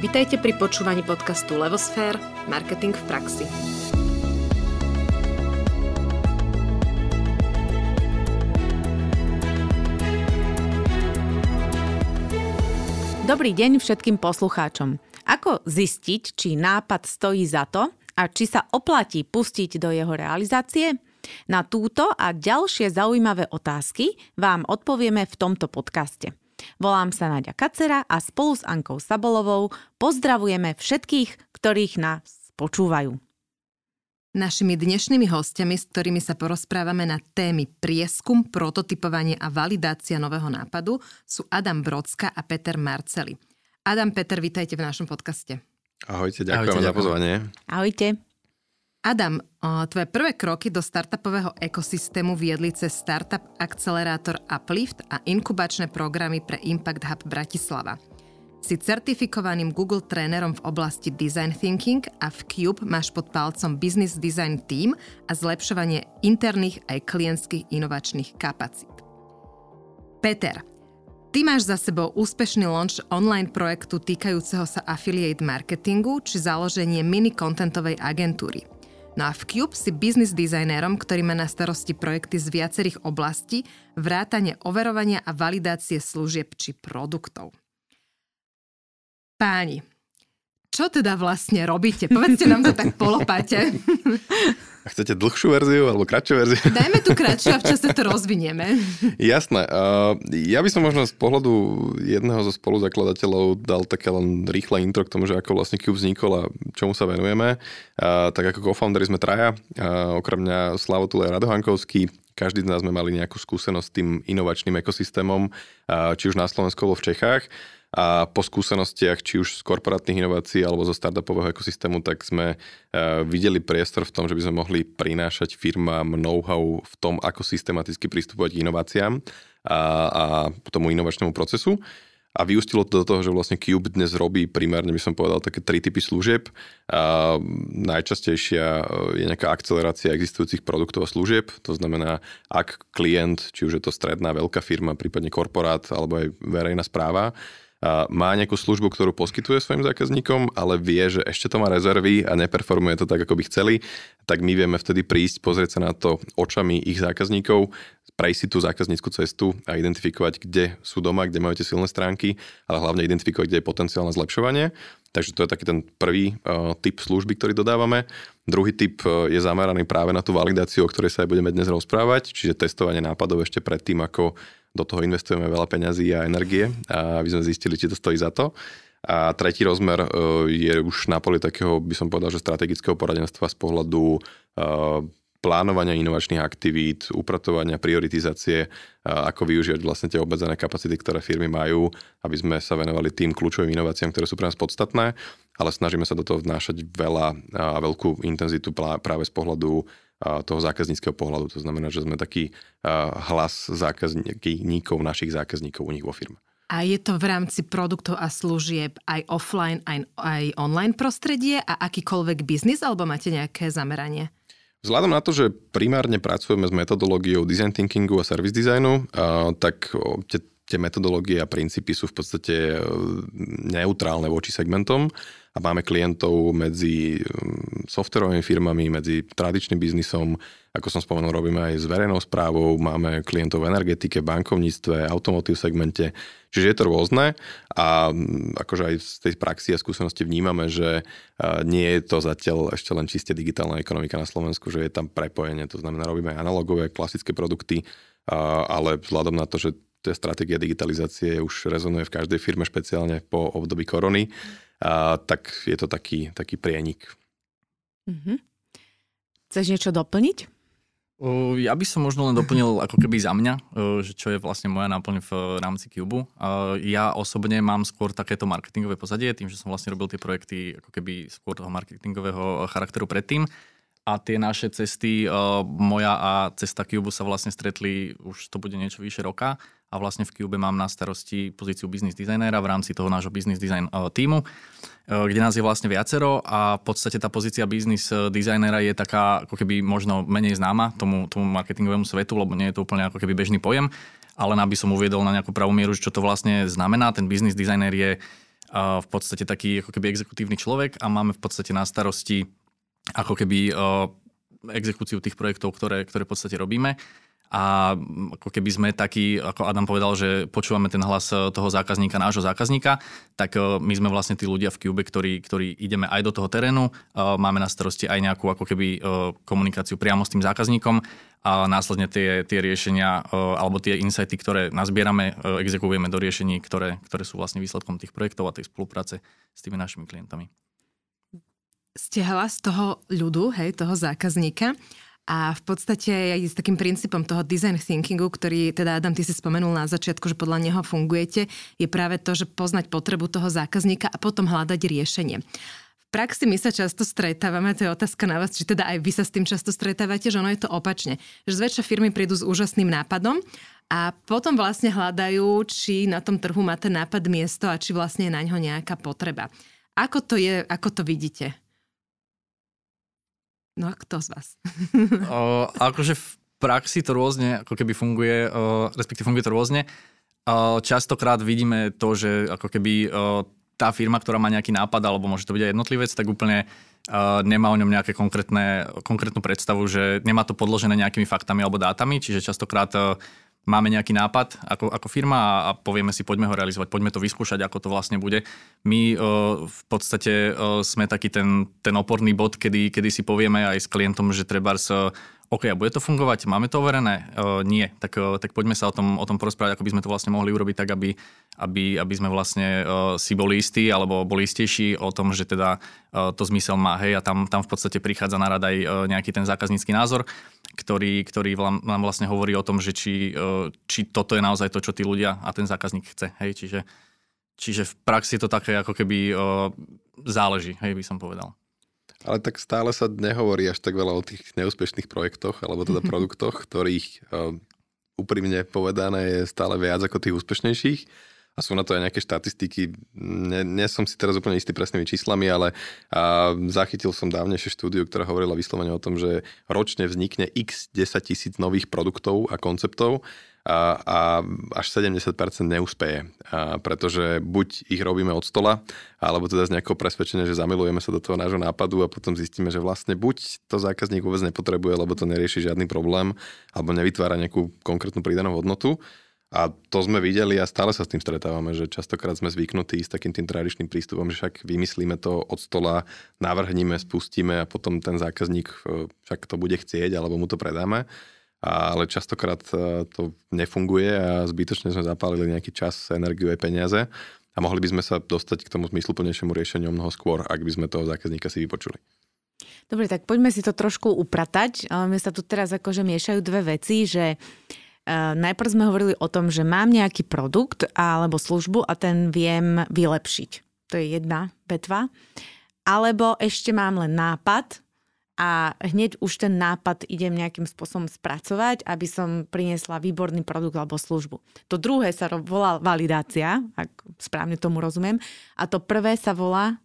Vitajte pri počúvaní podcastu Levosfér – Marketing v praxi. Dobrý deň všetkým poslucháčom. Ako zistiť, či nápad stojí za to a či sa oplatí pustiť do jeho realizácie? Na túto a ďalšie zaujímavé otázky vám odpovieme v tomto podcaste. Volám sa Nadia Kacera a spolu s Ankou Sabolovou pozdravujeme všetkých, ktorých nás počúvajú. Našimi dnešnými hostiami, s ktorými sa porozprávame na témy prieskum, prototypovanie a validácia nového nápadu, sú Adam Brodska a Peter Marceli. Adam, Peter, vítajte v našom podcaste. Ahojte, ďakujem Ahojte, za pozvanie. Ahojte. Adam, tvoje prvé kroky do startupového ekosystému viedli cez startup akcelerátor Uplift a inkubačné programy pre Impact Hub Bratislava. Si certifikovaným Google trénerom v oblasti design thinking a v Cube máš pod palcom business design team a zlepšovanie interných aj klientských inovačných kapacít. Peter, ty máš za sebou úspešný launch online projektu týkajúceho sa affiliate marketingu či založenie mini kontentovej agentúry. No a v Cube si business designérom, ktorý má na starosti projekty z viacerých oblastí, vrátane overovania a validácie služieb či produktov. Páni, čo teda vlastne robíte? Povedzte nám to tak polopáte. A chcete dlhšiu verziu alebo kratšiu verziu? Dajme tu kratšiu a v čase to rozvinieme. Jasné. Ja by som možno z pohľadu jedného zo spoluzakladateľov dal také len rýchle intro k tomu, že ako vlastne Cube vznikol a čomu sa venujeme. Tak ako co-founderi sme traja, okrem mňa Slavotule Radohankovský, každý z nás sme mali nejakú skúsenosť s tým inovačným ekosystémom, či už na Slovensku alebo v Čechách a po skúsenostiach, či už z korporátnych inovácií alebo zo startupového ekosystému, tak sme uh, videli priestor v tom, že by sme mohli prinášať firmám know-how v tom, ako systematicky pristupovať k inováciám a, a tomu inovačnému procesu. A vyústilo to do toho, že vlastne Cube dnes robí primárne, by som povedal, také tri typy služieb. A najčastejšia e, je nejaká akcelerácia existujúcich produktov a služieb. To znamená, ak klient, či už je to stredná, veľká firma, prípadne korporát alebo aj verejná správa, má nejakú službu, ktorú poskytuje svojim zákazníkom, ale vie, že ešte to má rezervy a neperformuje to tak, ako by chceli, tak my vieme vtedy prísť, pozrieť sa na to očami ich zákazníkov, prejsť si tú zákaznícku cestu a identifikovať, kde sú doma, kde majú tie silné stránky, ale hlavne identifikovať, kde je potenciál na zlepšovanie. Takže to je taký ten prvý uh, typ služby, ktorý dodávame. Druhý typ uh, je zameraný práve na tú validáciu, o ktorej sa aj budeme dnes rozprávať, čiže testovanie nápadov ešte predtým, ako do toho investujeme veľa peňazí a energie, aby sme zistili, či to stojí za to. A tretí rozmer e, je už na poli takého, by som povedal, že strategického poradenstva z pohľadu e, plánovania inovačných aktivít, upratovania, prioritizácie, ako využívať vlastne tie obmedzené kapacity, ktoré firmy majú, aby sme sa venovali tým kľúčovým inováciám, ktoré sú pre nás podstatné, ale snažíme sa do toho vnášať veľa a veľkú intenzitu práve z pohľadu toho zákazníckého pohľadu. To znamená, že sme taký hlas zákazníkov, našich zákazníkov u nich vo firme. A je to v rámci produktov a služieb aj offline, aj, aj online prostredie a akýkoľvek biznis, alebo máte nejaké zameranie? Vzhľadom na to, že primárne pracujeme s metodológiou design thinkingu a service designu, tak tie, tie metodológie a princípy sú v podstate e, neutrálne voči segmentom a máme klientov medzi mm, softwarovými firmami, medzi tradičným biznisom, ako som spomenul, robíme aj s verejnou správou, máme klientov v energetike, bankovníctve, automotív segmente, čiže je to rôzne a mm, akože aj z tej praxi a skúsenosti vnímame, že nie je to zatiaľ ešte len čiste digitálna ekonomika na Slovensku, že je tam prepojenie, to znamená, robíme aj analogové, klasické produkty, ale vzhľadom na to, že tá stratégia digitalizácie už rezonuje v každej firme, špeciálne po období korony, a, tak je to taký, taký prienik. Mm-hmm. Chceš niečo doplniť? Ja by som možno len doplnil ako keby za mňa, že čo je vlastne moja náplň v rámci Cube. Ja osobne mám skôr takéto marketingové pozadie, tým, že som vlastne robil tie projekty ako keby skôr toho marketingového charakteru predtým. A tie naše cesty, moja a cesta Cube sa vlastne stretli, už to bude niečo vyše roka a vlastne v Cube mám na starosti pozíciu business designera v rámci toho nášho business design uh, týmu, uh, kde nás je vlastne viacero a v podstate tá pozícia business uh, designera je taká ako keby možno menej známa tomu, tomu marketingovému svetu, lebo nie je to úplne ako keby bežný pojem, ale aby som uviedol na nejakú pravú mieru, čo to vlastne znamená. Ten business designer je v podstate taký ako keby exekutívny človek a máme v podstate na starosti ako keby exekúciu tých projektov, ktoré, ktoré v podstate robíme a ako keby sme takí, ako Adam povedal, že počúvame ten hlas e, toho zákazníka, nášho zákazníka, tak e, my sme vlastne tí ľudia v Cube, ktorí, ktorí ideme aj do toho terénu, e, máme na starosti aj nejakú ako keby komunikáciu priamo s tým zákazníkom a následne tie, tie riešenia alebo tie insighty, ktoré nazbierame, exekujeme do riešení, ktoré, ktoré sú vlastne výsledkom tých projektov a tej spolupráce s tými našimi klientami. Ste hlas toho ľudu, hej, toho zákazníka. A v podstate aj s takým princípom toho design thinkingu, ktorý teda Adam, ty si spomenul na začiatku, že podľa neho fungujete, je práve to, že poznať potrebu toho zákazníka a potom hľadať riešenie. V praxi my sa často stretávame, to je otázka na vás, či teda aj vy sa s tým často stretávate, že ono je to opačne. Že zväčša firmy prídu s úžasným nápadom a potom vlastne hľadajú, či na tom trhu má ten nápad miesto a či vlastne je na ňo nejaká potreba. Ako to je, ako to vidíte? No a kto z vás? o, akože v praxi to rôzne ako keby funguje, o, respektíve funguje to rôzne. O, častokrát vidíme to, že ako keby o, tá firma, ktorá má nejaký nápad, alebo môže to byť aj jednotlivec, tak úplne uh, nemá o ňom nejaké konkrétne, konkrétnu predstavu, že nemá to podložené nejakými faktami alebo dátami, čiže častokrát uh, máme nejaký nápad ako, ako firma a, a povieme si, poďme ho realizovať, poďme to vyskúšať, ako to vlastne bude. My uh, v podstate uh, sme taký ten, ten oporný bod, kedy, kedy si povieme aj s klientom, že treba uh, OK, a bude to fungovať? Máme to overené? Uh, nie. Tak, uh, tak poďme sa o tom, o tom porozprávať, ako by sme to vlastne mohli urobiť tak, aby, aby, aby sme vlastne uh, si boli istí alebo boli istejší o tom, že teda uh, to zmysel má. Hej, a tam, tam v podstate prichádza na rad aj uh, nejaký ten zákaznícky názor, ktorý, ktorý nám vlastne hovorí o tom, že či, uh, či toto je naozaj to, čo tí ľudia a ten zákazník chce. Hej, čiže, čiže v praxi je to také ako keby uh, záleží, hej, by som povedal. Ale tak stále sa nehovorí až tak veľa o tých neúspešných projektoch, alebo teda produktoch, ktorých uh, úprimne povedané je stále viac ako tých úspešnejších. A sú na to aj nejaké štatistiky. Nie, nie som si teraz úplne istý presnými číslami, ale a zachytil som dávnejšie štúdiu, ktorá hovorila vyslovene o tom, že ročne vznikne x 10 tisíc nových produktov a konceptov a, a až 70% neúspeje, a pretože buď ich robíme od stola, alebo teda z nejakého presvedčenia, že zamilujeme sa do toho nášho nápadu a potom zistíme, že vlastne buď to zákazník vôbec nepotrebuje, lebo to nerieši žiadny problém, alebo nevytvára nejakú konkrétnu pridanú hodnotu. A to sme videli a stále sa s tým stretávame, že častokrát sme zvyknutí s takým tým tradičným prístupom, že však vymyslíme to od stola, navrhníme, spustíme a potom ten zákazník e, však to bude chcieť alebo mu to predáme ale častokrát e, to nefunguje a zbytočne sme zapálili nejaký čas, energiu aj peniaze a mohli by sme sa dostať k tomu zmysluplnejšiemu riešeniu mnoho skôr, ak by sme toho zákazníka si vypočuli. Dobre, tak poďme si to trošku upratať. Mne sa tu teraz akože miešajú dve veci, že najprv sme hovorili o tom, že mám nejaký produkt alebo službu a ten viem vylepšiť. To je jedna vetva. Alebo ešte mám len nápad a hneď už ten nápad idem nejakým spôsobom spracovať, aby som priniesla výborný produkt alebo službu. To druhé sa volá validácia, ak správne tomu rozumiem, a to prvé sa volá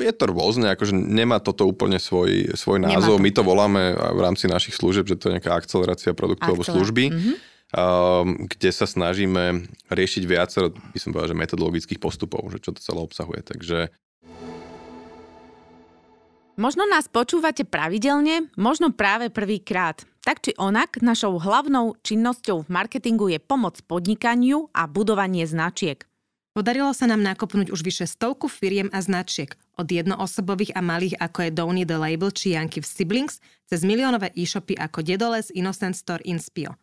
je to rôzne, akože nemá toto úplne svoj, svoj názov. To. My to voláme v rámci našich služieb, že to je nejaká akcelerácia produktov alebo služby, mm-hmm. kde sa snažíme riešiť viacero, by som povedal, že metodologických postupov, že čo to celé obsahuje. Takže Možno nás počúvate pravidelne, možno práve prvýkrát. Tak či onak, našou hlavnou činnosťou v marketingu je pomoc podnikaniu a budovanie značiek. Podarilo sa nám nakopnúť už vyše stovku firiem a značiek, od jednoosobových a malých ako je Downy The Label či Janky Siblings, cez miliónové e-shopy ako Dedoles, Innocent Store, Inspio.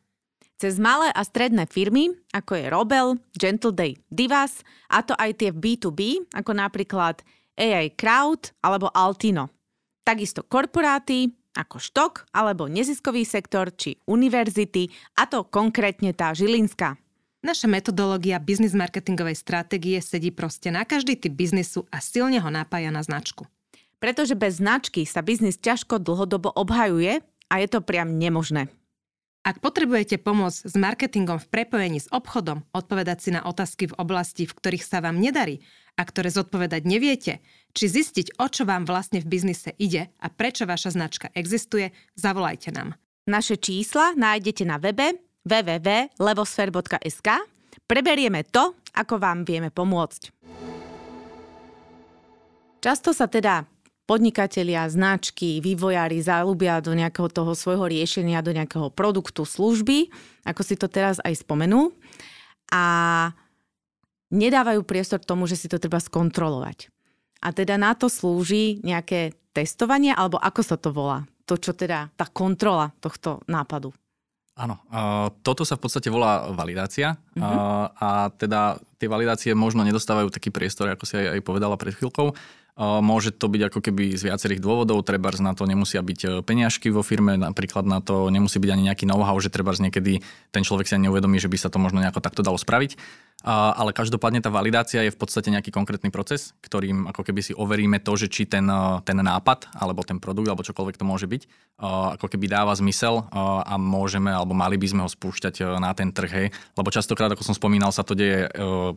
Cez malé a stredné firmy, ako je Robel, Gentle Day Divas, a to aj tie v B2B, ako napríklad AI Crowd alebo Altino. Takisto korporáty, ako štok alebo neziskový sektor či univerzity, a to konkrétne tá Žilinská. Naša metodológia biznis marketingovej stratégie sedí proste na každý typ biznisu a silne ho napája na značku. Pretože bez značky sa biznis ťažko dlhodobo obhajuje a je to priam nemožné. Ak potrebujete pomôcť s marketingom v prepojení s obchodom, odpovedať si na otázky v oblasti, v ktorých sa vám nedarí a ktoré zodpovedať neviete, či zistiť, o čo vám vlastne v biznise ide a prečo vaša značka existuje, zavolajte nám. Naše čísla nájdete na webe www.levosfer.sk preberieme to, ako vám vieme pomôcť. Často sa teda podnikatelia, značky, vývojári zalúbia do nejakého toho svojho riešenia, do nejakého produktu, služby, ako si to teraz aj spomenul. A nedávajú priestor tomu, že si to treba skontrolovať. A teda na to slúži nejaké testovanie, alebo ako sa to volá? To, čo teda tá kontrola tohto nápadu. Áno, uh, toto sa v podstate volá validácia uh-huh. uh, a teda tie validácie možno nedostávajú taký priestor, ako si aj, aj povedala pred chvíľkou. Môže to byť ako keby z viacerých dôvodov, treba na to nemusia byť e, peniažky vo firme, napríklad na to nemusí byť ani nejaký know-how, že treba niekedy ten človek si ani neuvedomí, že by sa to možno nejako takto dalo spraviť. Ale každopádne tá validácia je v podstate nejaký konkrétny proces, ktorým ako keby si overíme to, že či ten, e, ten nápad, alebo ten produkt, alebo čokoľvek to môže byť, e, ako keby dáva zmysel a môžeme, alebo mali by sme ho spúšťať na ten trh. Hej. Lebo častokrát, ako som spomínal, sa to deje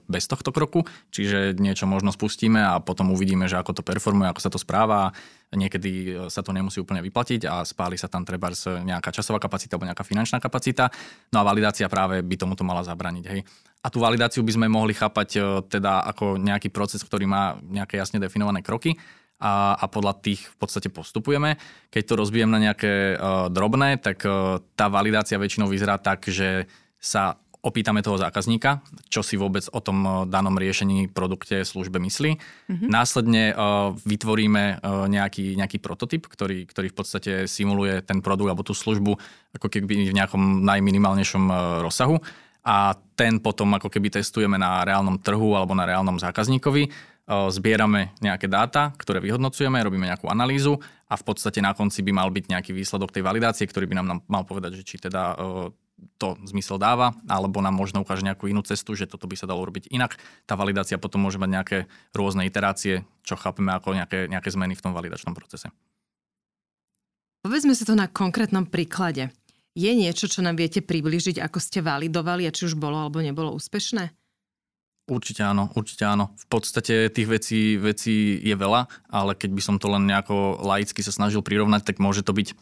bez tohto kroku, čiže niečo možno spustíme a potom uvidíme, že ako to performuje, ako sa to správa. Niekedy e, sa to nemusí úplne vyplatiť a spáli sa tam treba nejaká časová kapacita alebo nejaká finančná kapacita. No a validácia práve by tomuto mala zabraniť. Hej. A tú validáciu by sme mohli chápať e, teda ako nejaký proces, ktorý má nejaké jasne definované kroky a, a podľa tých v podstate postupujeme. Keď to rozbijem na nejaké uh, drobné, tak uh, tá validácia väčšinou vyzerá tak, že sa opýtame toho zákazníka, čo si vôbec o tom eh, danom riešení, produkte, službe myslí. Mm-hmm. Následne uh, vytvoríme uh, nejaký, nejaký prototyp, ktorý, ktorý v podstate simuluje ten produkt alebo tú službu ako keby v nejakom najminimálnejšom uh, rozsahu a ten potom ako keby testujeme na reálnom trhu alebo na reálnom zákazníkovi. Zbierame nejaké dáta, ktoré vyhodnocujeme, robíme nejakú analýzu a v podstate na konci by mal byť nejaký výsledok tej validácie, ktorý by nám mal povedať, že či teda to zmysel dáva, alebo nám možno ukáže nejakú inú cestu, že toto by sa dalo robiť inak. Tá validácia potom môže mať nejaké rôzne iterácie, čo chápeme ako nejaké, nejaké zmeny v tom validačnom procese. Povedzme si to na konkrétnom príklade. Je niečo, čo nám viete približiť, ako ste validovali a či už bolo alebo nebolo úspešné? Určite áno, určite áno. V podstate tých vecí, vecí je veľa, ale keď by som to len nejako laicky sa snažil prirovnať, tak môže to byť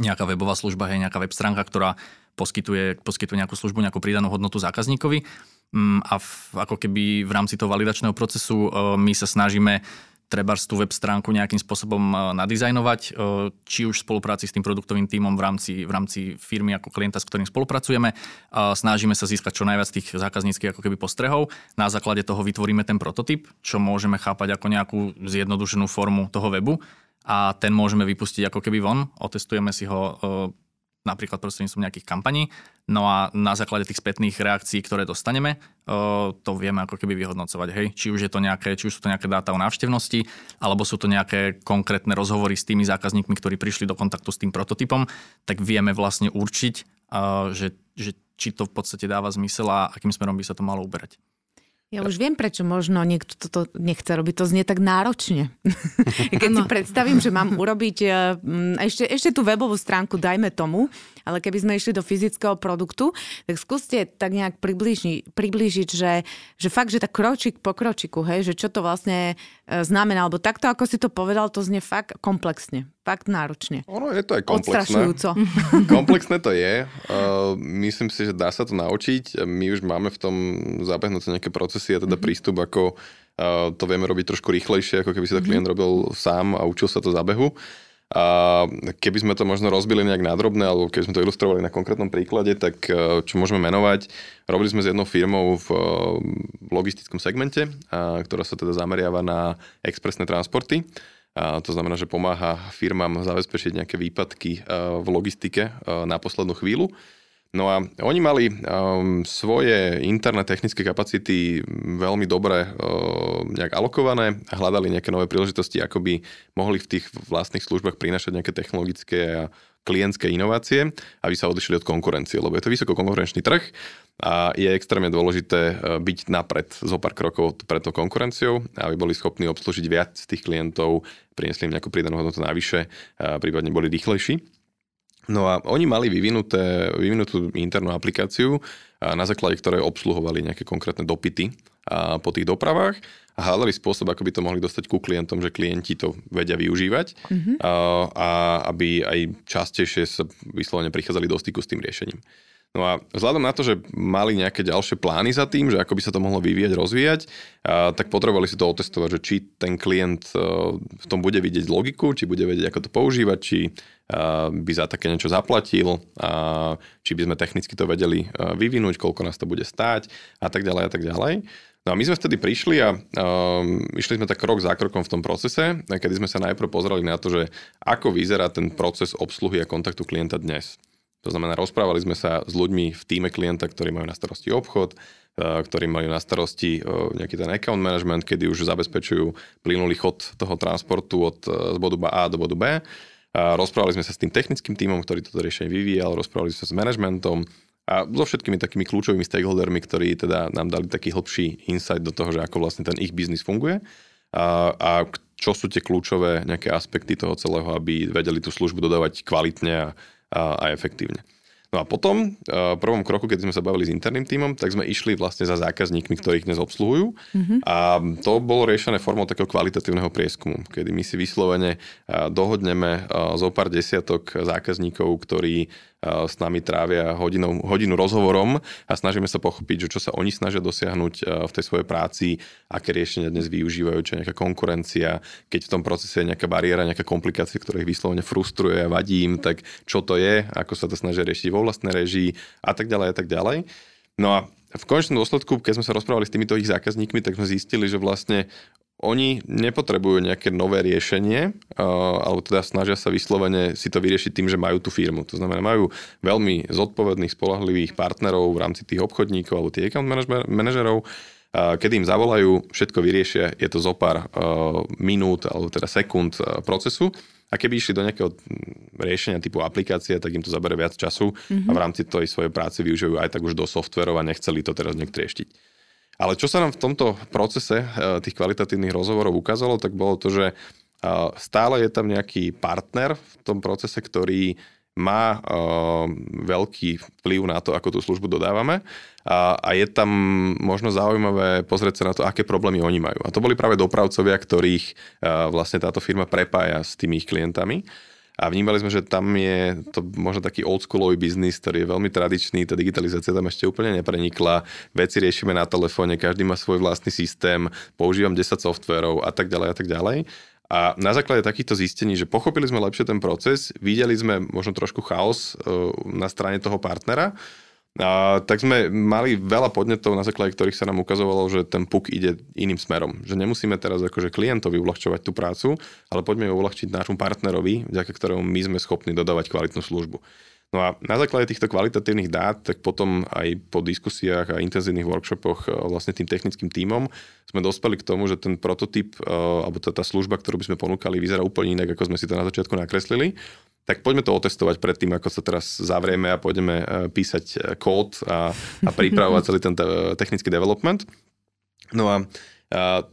nejaká webová služba, hej, nejaká web stránka, ktorá poskytuje, poskytuje nejakú službu, nejakú pridanú hodnotu zákazníkovi. Mm, a v, ako keby v rámci toho validačného procesu e, my sa snažíme treba tú web stránku nejakým spôsobom e, nadizajnovať, e, či už v spolupráci s tým produktovým tímom v rámci, v rámci firmy ako klienta, s ktorým spolupracujeme. Snažíme sa získať čo najviac tých zákazníckých ako keby postrehov. Na základe toho vytvoríme ten prototyp, čo môžeme chápať ako nejakú zjednodušenú formu toho webu a ten môžeme vypustiť ako keby von. Otestujeme si ho napríklad prostredníctvom nejakých kampaní. No a na základe tých spätných reakcií, ktoré dostaneme, to vieme ako keby vyhodnocovať. Hej, či už, je to nejaké, či už sú to nejaké dáta o návštevnosti, alebo sú to nejaké konkrétne rozhovory s tými zákazníkmi, ktorí prišli do kontaktu s tým prototypom, tak vieme vlastne určiť, že, že či to v podstate dáva zmysel a akým smerom by sa to malo uberať. Ja už viem, prečo možno niekto toto nechce robiť. To znie tak náročne. Keď si predstavím, že mám urobiť eh, ešte, ešte tú webovú stránku, dajme tomu, ale keby sme išli do fyzického produktu, tak skúste tak nejak priblíži, priblížiť, že, že fakt, že tak kročík po kročiku, hej, že čo to vlastne eh, znamená. Alebo takto, ako si to povedal, to znie fakt komplexne. Fakt náročne. Ono je to aj komplexné. komplexné to je. Uh, myslím si, že dá sa to naučiť. My už máme v tom zabehnúť nejaké procesy a teda mm-hmm. prístup, ako uh, to vieme robiť trošku rýchlejšie, ako keby si to mhm. klient mm-hmm. robil sám a učil sa to zabehu. A keby sme to možno rozbili nejak nádrobne, alebo keby sme to ilustrovali na konkrétnom príklade, tak uh, čo môžeme menovať, robili sme s jednou firmou v logistickom segmente, ktorá sa teda zameriava na expresné transporty. A to znamená, že pomáha firmám zabezpečiť nejaké výpadky v logistike na poslednú chvíľu. No a oni mali svoje interné technické kapacity veľmi dobre nejak alokované a hľadali nejaké nové príležitosti, ako by mohli v tých vlastných službách prinašať nejaké technologické a klientské inovácie, aby sa odišli od konkurencie, lebo je to vysokokonkurenčný trh a je extrémne dôležité uh, byť napred zo pár krokov pred tou konkurenciou, aby boli schopní obslužiť viac tých klientov, priniesli im nejakú pridanú hodnotu navyše, a prípadne boli rýchlejší. No a oni mali vyvinuté, vyvinutú internú aplikáciu, na základe ktorej obsluhovali nejaké konkrétne dopity po tých dopravách a hľadali spôsob, ako by to mohli dostať ku klientom, že klienti to vedia využívať mm-hmm. a, a aby aj častejšie sa vyslovene prichádzali do styku s tým riešením. No a vzhľadom na to, že mali nejaké ďalšie plány za tým, že ako by sa to mohlo vyvíjať, rozvíjať, tak potrebovali si to otestovať, že či ten klient a, v tom bude vidieť logiku, či bude vedieť, ako to používať, či a, by za také niečo zaplatil, či by sme technicky to vedeli a, vyvinúť, koľko nás to bude stáť a tak ďalej a tak ďalej. No a my sme vtedy prišli a um, išli sme tak krok za krokom v tom procese, kedy sme sa najprv pozerali na to, že ako vyzerá ten proces obsluhy a kontaktu klienta dnes. To znamená, rozprávali sme sa s ľuďmi v týme klienta, ktorí majú na starosti obchod, e, ktorí majú na starosti e, nejaký ten account management, kedy už zabezpečujú plynulý chod toho transportu od e, z bodu A do bodu B. Rozprávali sme sa s tým technickým týmom, ktorý toto riešenie vyvíjal, rozprávali sme sa s managementom a so všetkými takými kľúčovými stakeholdermi, ktorí teda nám dali taký hlbší insight do toho, že ako vlastne ten ich biznis funguje a, a čo sú tie kľúčové nejaké aspekty toho celého, aby vedeli tú službu dodávať kvalitne a, a, a efektívne. No a potom, v prvom kroku, keď sme sa bavili s interným tímom, tak sme išli vlastne za zákazníkmi, ktorých dnes obsluhujú. Mm-hmm. A to bolo riešené formou takého kvalitatívneho prieskumu, kedy my si vyslovene dohodneme zo pár desiatok zákazníkov, ktorí s nami trávia hodinu, hodinu rozhovorom a snažíme sa pochopiť, že čo sa oni snažia dosiahnuť v tej svojej práci, aké riešenia dnes využívajú, čo je nejaká konkurencia, keď v tom procese je nejaká bariéra, nejaká komplikácia, ktorá ich vyslovene frustruje a vadí im, tak čo to je, ako sa to snažia riešiť vo vlastnej režii a tak ďalej a tak ďalej. No a v konečnom dôsledku, keď sme sa rozprávali s týmito ich zákazníkmi, tak sme zistili, že vlastne oni nepotrebujú nejaké nové riešenie, alebo teda snažia sa vyslovene si to vyriešiť tým, že majú tú firmu. To znamená, majú veľmi zodpovedných, spolahlivých partnerov v rámci tých obchodníkov alebo tých account manažerov, kedy im zavolajú, všetko vyriešia, je to zo pár minút alebo teda sekúnd procesu. A keby išli do nejakého riešenia typu aplikácie, tak im to zabere viac času mm-hmm. a v rámci tej svojej práce využijú aj tak už do softverov a nechceli to teraz nejak trieštiť. Ale čo sa nám v tomto procese eh, tých kvalitatívnych rozhovorov ukázalo, tak bolo to, že eh, stále je tam nejaký partner v tom procese, ktorý má uh, veľký vplyv na to, ako tú službu dodávame a, je tam možno zaujímavé pozrieť sa na to, aké problémy oni majú. A to boli práve dopravcovia, ktorých vlastne táto firma prepája s tými ich klientami. A vnímali sme, že tam je to možno taký oldschoolový biznis, ktorý je veľmi tradičný, tá digitalizácia tam ešte úplne neprenikla, veci riešime na telefóne, každý má svoj vlastný systém, používam 10 softverov a tak ďalej a tak ďalej. A na základe takýchto zistení, že pochopili sme lepšie ten proces, videli sme možno trošku chaos e, na strane toho partnera, a, tak sme mali veľa podnetov, na základe ktorých sa nám ukazovalo, že ten PUK ide iným smerom. Že nemusíme teraz akože klientovi uľahčovať tú prácu, ale poďme ju uľahčiť nášmu partnerovi, vďaka ktorému my sme schopní dodávať kvalitnú službu. No a na základe týchto kvalitatívnych dát, tak potom aj po diskusiách a intenzívnych workshopoch e, vlastne tým technickým tímom sme dospeli k tomu, že ten prototyp e, alebo tá, tá služba, ktorú by sme ponúkali, vyzerá úplne inak, ako sme si to na začiatku nakreslili tak poďme to otestovať predtým, ako sa teraz zavrieme a pôjdeme e, písať kód a, a pripravovať celý ten technický development. No a a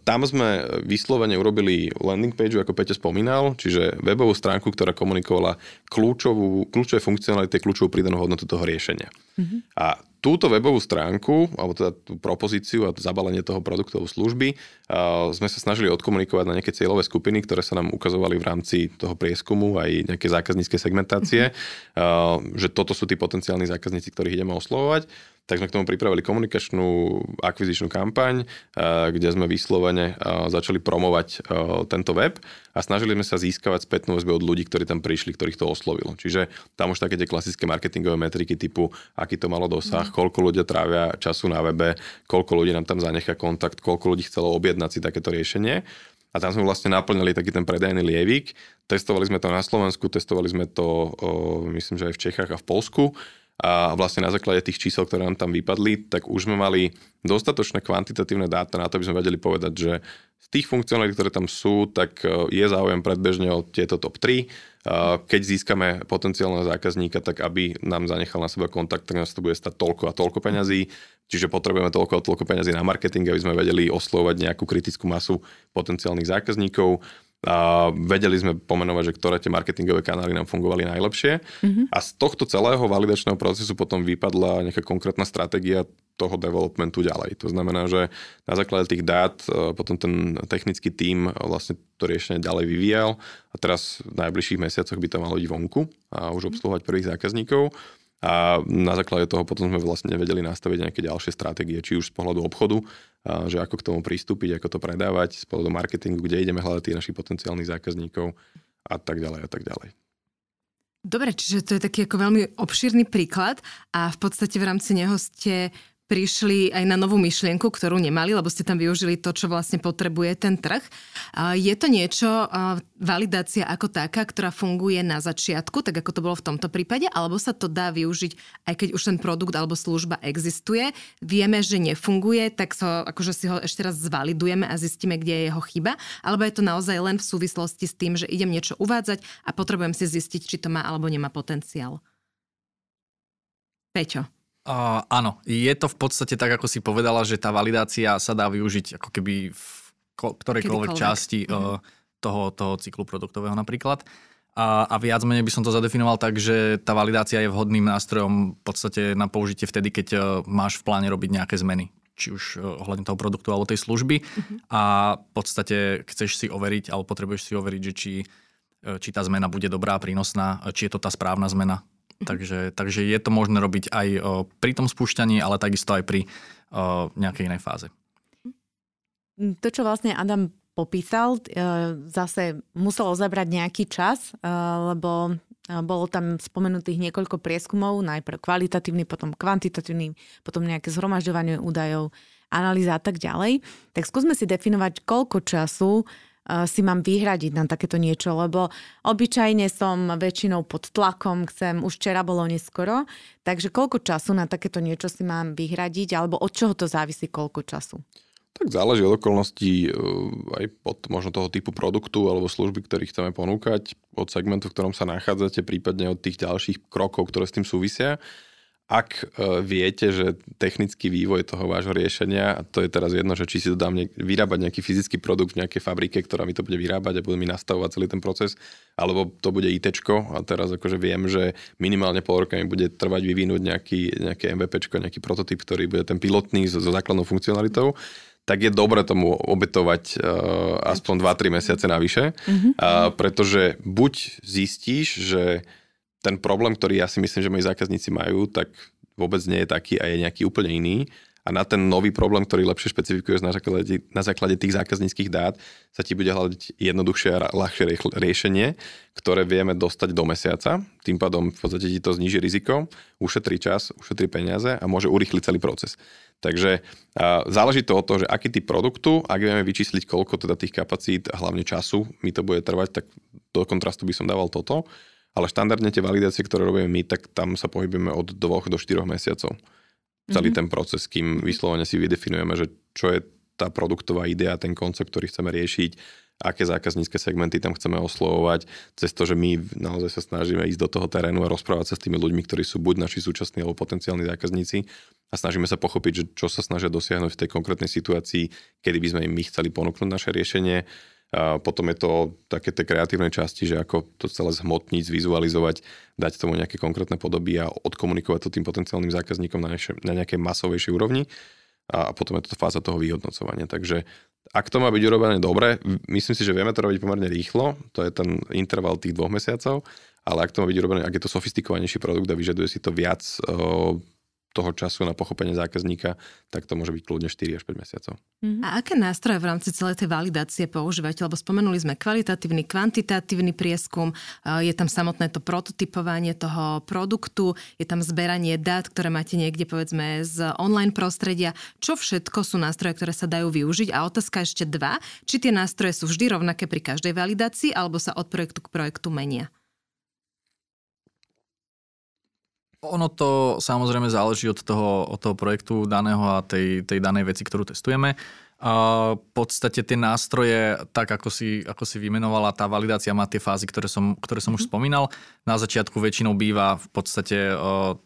tam sme vyslovene urobili landing page, ako Peťo spomínal, čiže webovú stránku, ktorá komunikovala kľúčovú, kľúčové funkcionality, kľúčovú pridanú hodnotu toho riešenia. Mm-hmm. A túto webovú stránku, alebo teda tú propozíciu a zabalenie toho produktovú služby uh, sme sa snažili odkomunikovať na nejaké cieľové skupiny, ktoré sa nám ukazovali v rámci toho prieskumu aj nejaké zákaznícke segmentácie, uh, že toto sú tí potenciálni zákazníci, ktorých ideme oslovovať tak sme k tomu pripravili komunikačnú akvizičnú kampaň, kde sme vyslovene začali promovať tento web a snažili sme sa získavať spätnú väzbu od ľudí, ktorí tam prišli, ktorých to oslovilo. Čiže tam už také tie klasické marketingové metriky typu, aký to malo dosah, mm. koľko ľudia trávia času na webe, koľko ľudí nám tam zanechá kontakt, koľko ľudí chcelo objednať si takéto riešenie. A tam sme vlastne naplňali taký ten predajný lievik. Testovali sme to na Slovensku, testovali sme to, o, myslím, že aj v Čechách a v Polsku a vlastne na základe tých čísel, ktoré nám tam vypadli, tak už sme mali dostatočné kvantitatívne dáta na to, aby sme vedeli povedať, že z tých funkcionalít, ktoré tam sú, tak e, je záujem predbežne o tieto top 3. E, keď získame potenciálneho zákazníka, tak aby nám zanechal na seba kontakt, tak nás to bude stať toľko a toľko peňazí. Čiže potrebujeme toľko a toľko peňazí na marketing, aby sme vedeli oslovať nejakú kritickú masu potenciálnych zákazníkov a vedeli sme pomenovať, že ktoré tie marketingové kanály nám fungovali najlepšie. Mm-hmm. A z tohto celého validačného procesu potom vypadla nejaká konkrétna stratégia toho developmentu ďalej. To znamená, že na základe tých dát e, potom ten technický tím vlastne to riešenie ďalej vyvíjal a teraz v najbližších mesiacoch by to malo ísť vonku a už obsluhovať prvých zákazníkov. A na základe toho potom sme vlastne vedeli nastaviť nejaké ďalšie stratégie, či už z pohľadu obchodu, že ako k tomu pristúpiť, ako to predávať, z pohľadu marketingu, kde ideme hľadať tých našich potenciálnych zákazníkov a tak ďalej a tak ďalej. Dobre, čiže to je taký ako veľmi obšírny príklad a v podstate v rámci neho ste prišli aj na novú myšlienku, ktorú nemali, lebo ste tam využili to, čo vlastne potrebuje ten trh. Je to niečo, validácia ako taká, ktorá funguje na začiatku, tak ako to bolo v tomto prípade, alebo sa to dá využiť, aj keď už ten produkt alebo služba existuje, vieme, že nefunguje, tak so, akože si ho ešte raz zvalidujeme a zistíme, kde je jeho chyba, alebo je to naozaj len v súvislosti s tým, že idem niečo uvádzať a potrebujem si zistiť, či to má alebo nemá potenciál. Peťo. Uh, áno, je to v podstate tak, ako si povedala, že tá validácia sa dá využiť ako keby v ko- ktorejkoľvek časti uh, toho, toho cyklu produktového napríklad. A, a viac menej by som to zadefinoval tak, že tá validácia je vhodným nástrojom v podstate na použitie vtedy, keď uh, máš v pláne robiť nejaké zmeny či už ohľadne toho produktu alebo tej služby uh-huh. a v podstate chceš si overiť alebo potrebuješ si overiť, že či, či tá zmena bude dobrá, prínosná, či je to tá správna zmena Takže, takže je to možné robiť aj pri tom spúšťaní, ale takisto aj pri nejakej inej fáze. To, čo vlastne Adam popísal, e, zase muselo zabrať nejaký čas, e, lebo e, bolo tam spomenutých niekoľko prieskumov, najprv kvalitatívny, potom kvantitatívny, potom nejaké zhromažďovanie údajov, analýza a tak ďalej. Tak skúsme si definovať, koľko času si mám vyhradiť na takéto niečo, lebo obyčajne som väčšinou pod tlakom, chcem, už včera bolo neskoro, takže koľko času na takéto niečo si mám vyhradiť, alebo od čoho to závisí, koľko času? Tak záleží od okolností e, aj od možno toho typu produktu alebo služby, ktorý chceme ponúkať, od segmentu, v ktorom sa nachádzate, prípadne od tých ďalších krokov, ktoré s tým súvisia ak e, viete, že technický vývoj toho vášho riešenia, a to je teraz jedno, že či si to dám ne- vyrábať nejaký fyzický produkt v nejakej fabrike, ktorá mi to bude vyrábať a bude mi nastavovať celý ten proces, alebo to bude IT, a teraz akože viem, že minimálne pol roka mi bude trvať vyvinúť nejaký, nejaké MVP, nejaký prototyp, ktorý bude ten pilotný so, so základnou funkcionalitou, tak je dobre tomu obetovať uh, aspoň 2-3 mesiace navyše, mm-hmm. uh, pretože buď zistíš, že ten problém, ktorý ja si myslím, že moji zákazníci majú, tak vôbec nie je taký a je nejaký úplne iný. A na ten nový problém, ktorý lepšie špecifikuješ na základe, na základe tých zákazníckých dát, sa ti bude hľadať jednoduchšie a ľahšie riešenie, ktoré vieme dostať do mesiaca. Tým pádom v podstate ti to zniží riziko, ušetrí čas, ušetrí peniaze a môže urýchliť celý proces. Takže a záleží to od toho, že aký typ produktu, ak vieme vyčísliť, koľko teda tých kapacít hlavne času mi to bude trvať, tak do kontrastu by som dával toto ale štandardne tie validácie, ktoré robíme my, tak tam sa pohybujeme od 2 do 4 mesiacov. Celý mm-hmm. ten proces, kým vyslovene si vydefinujeme, že čo je tá produktová idea, ten koncept, ktorý chceme riešiť, aké zákaznícke segmenty tam chceme oslovovať, cez to, že my naozaj sa snažíme ísť do toho terénu a rozprávať sa s tými ľuďmi, ktorí sú buď naši súčasní alebo potenciálni zákazníci a snažíme sa pochopiť, že čo sa snažia dosiahnuť v tej konkrétnej situácii, kedy by sme im my chceli ponúknuť naše riešenie a potom je to také tie kreatívne časti, že ako to celé zhmotniť, zvizualizovať, dať tomu nejaké konkrétne podoby a odkomunikovať to tým potenciálnym zákazníkom na, neše, na nejakej masovejšej úrovni. A potom je to fáza toho vyhodnocovania. Takže ak to má byť urobené dobre, myslím si, že vieme to robiť pomerne rýchlo, to je ten interval tých dvoch mesiacov, ale ak to má byť urobené, ak je to sofistikovanejší produkt a vyžaduje si to viac toho času na pochopenie zákazníka, tak to môže byť kľudne 4 až 5 mesiacov. Mm-hmm. A aké nástroje v rámci celej tej validácie používate? Lebo spomenuli sme kvalitatívny, kvantitatívny prieskum, je tam samotné to prototypovanie toho produktu, je tam zberanie dát, ktoré máte niekde povedzme z online prostredia. Čo všetko sú nástroje, ktoré sa dajú využiť? A otázka ešte dva, či tie nástroje sú vždy rovnaké pri každej validácii alebo sa od projektu k projektu menia? Ono to samozrejme záleží od toho, od toho projektu daného a tej, tej danej veci, ktorú testujeme. A v podstate tie nástroje, tak ako si, ako si vymenovala, tá validácia má tie fázy, ktoré som, ktoré som už mhm. spomínal. Na začiatku väčšinou býva v podstate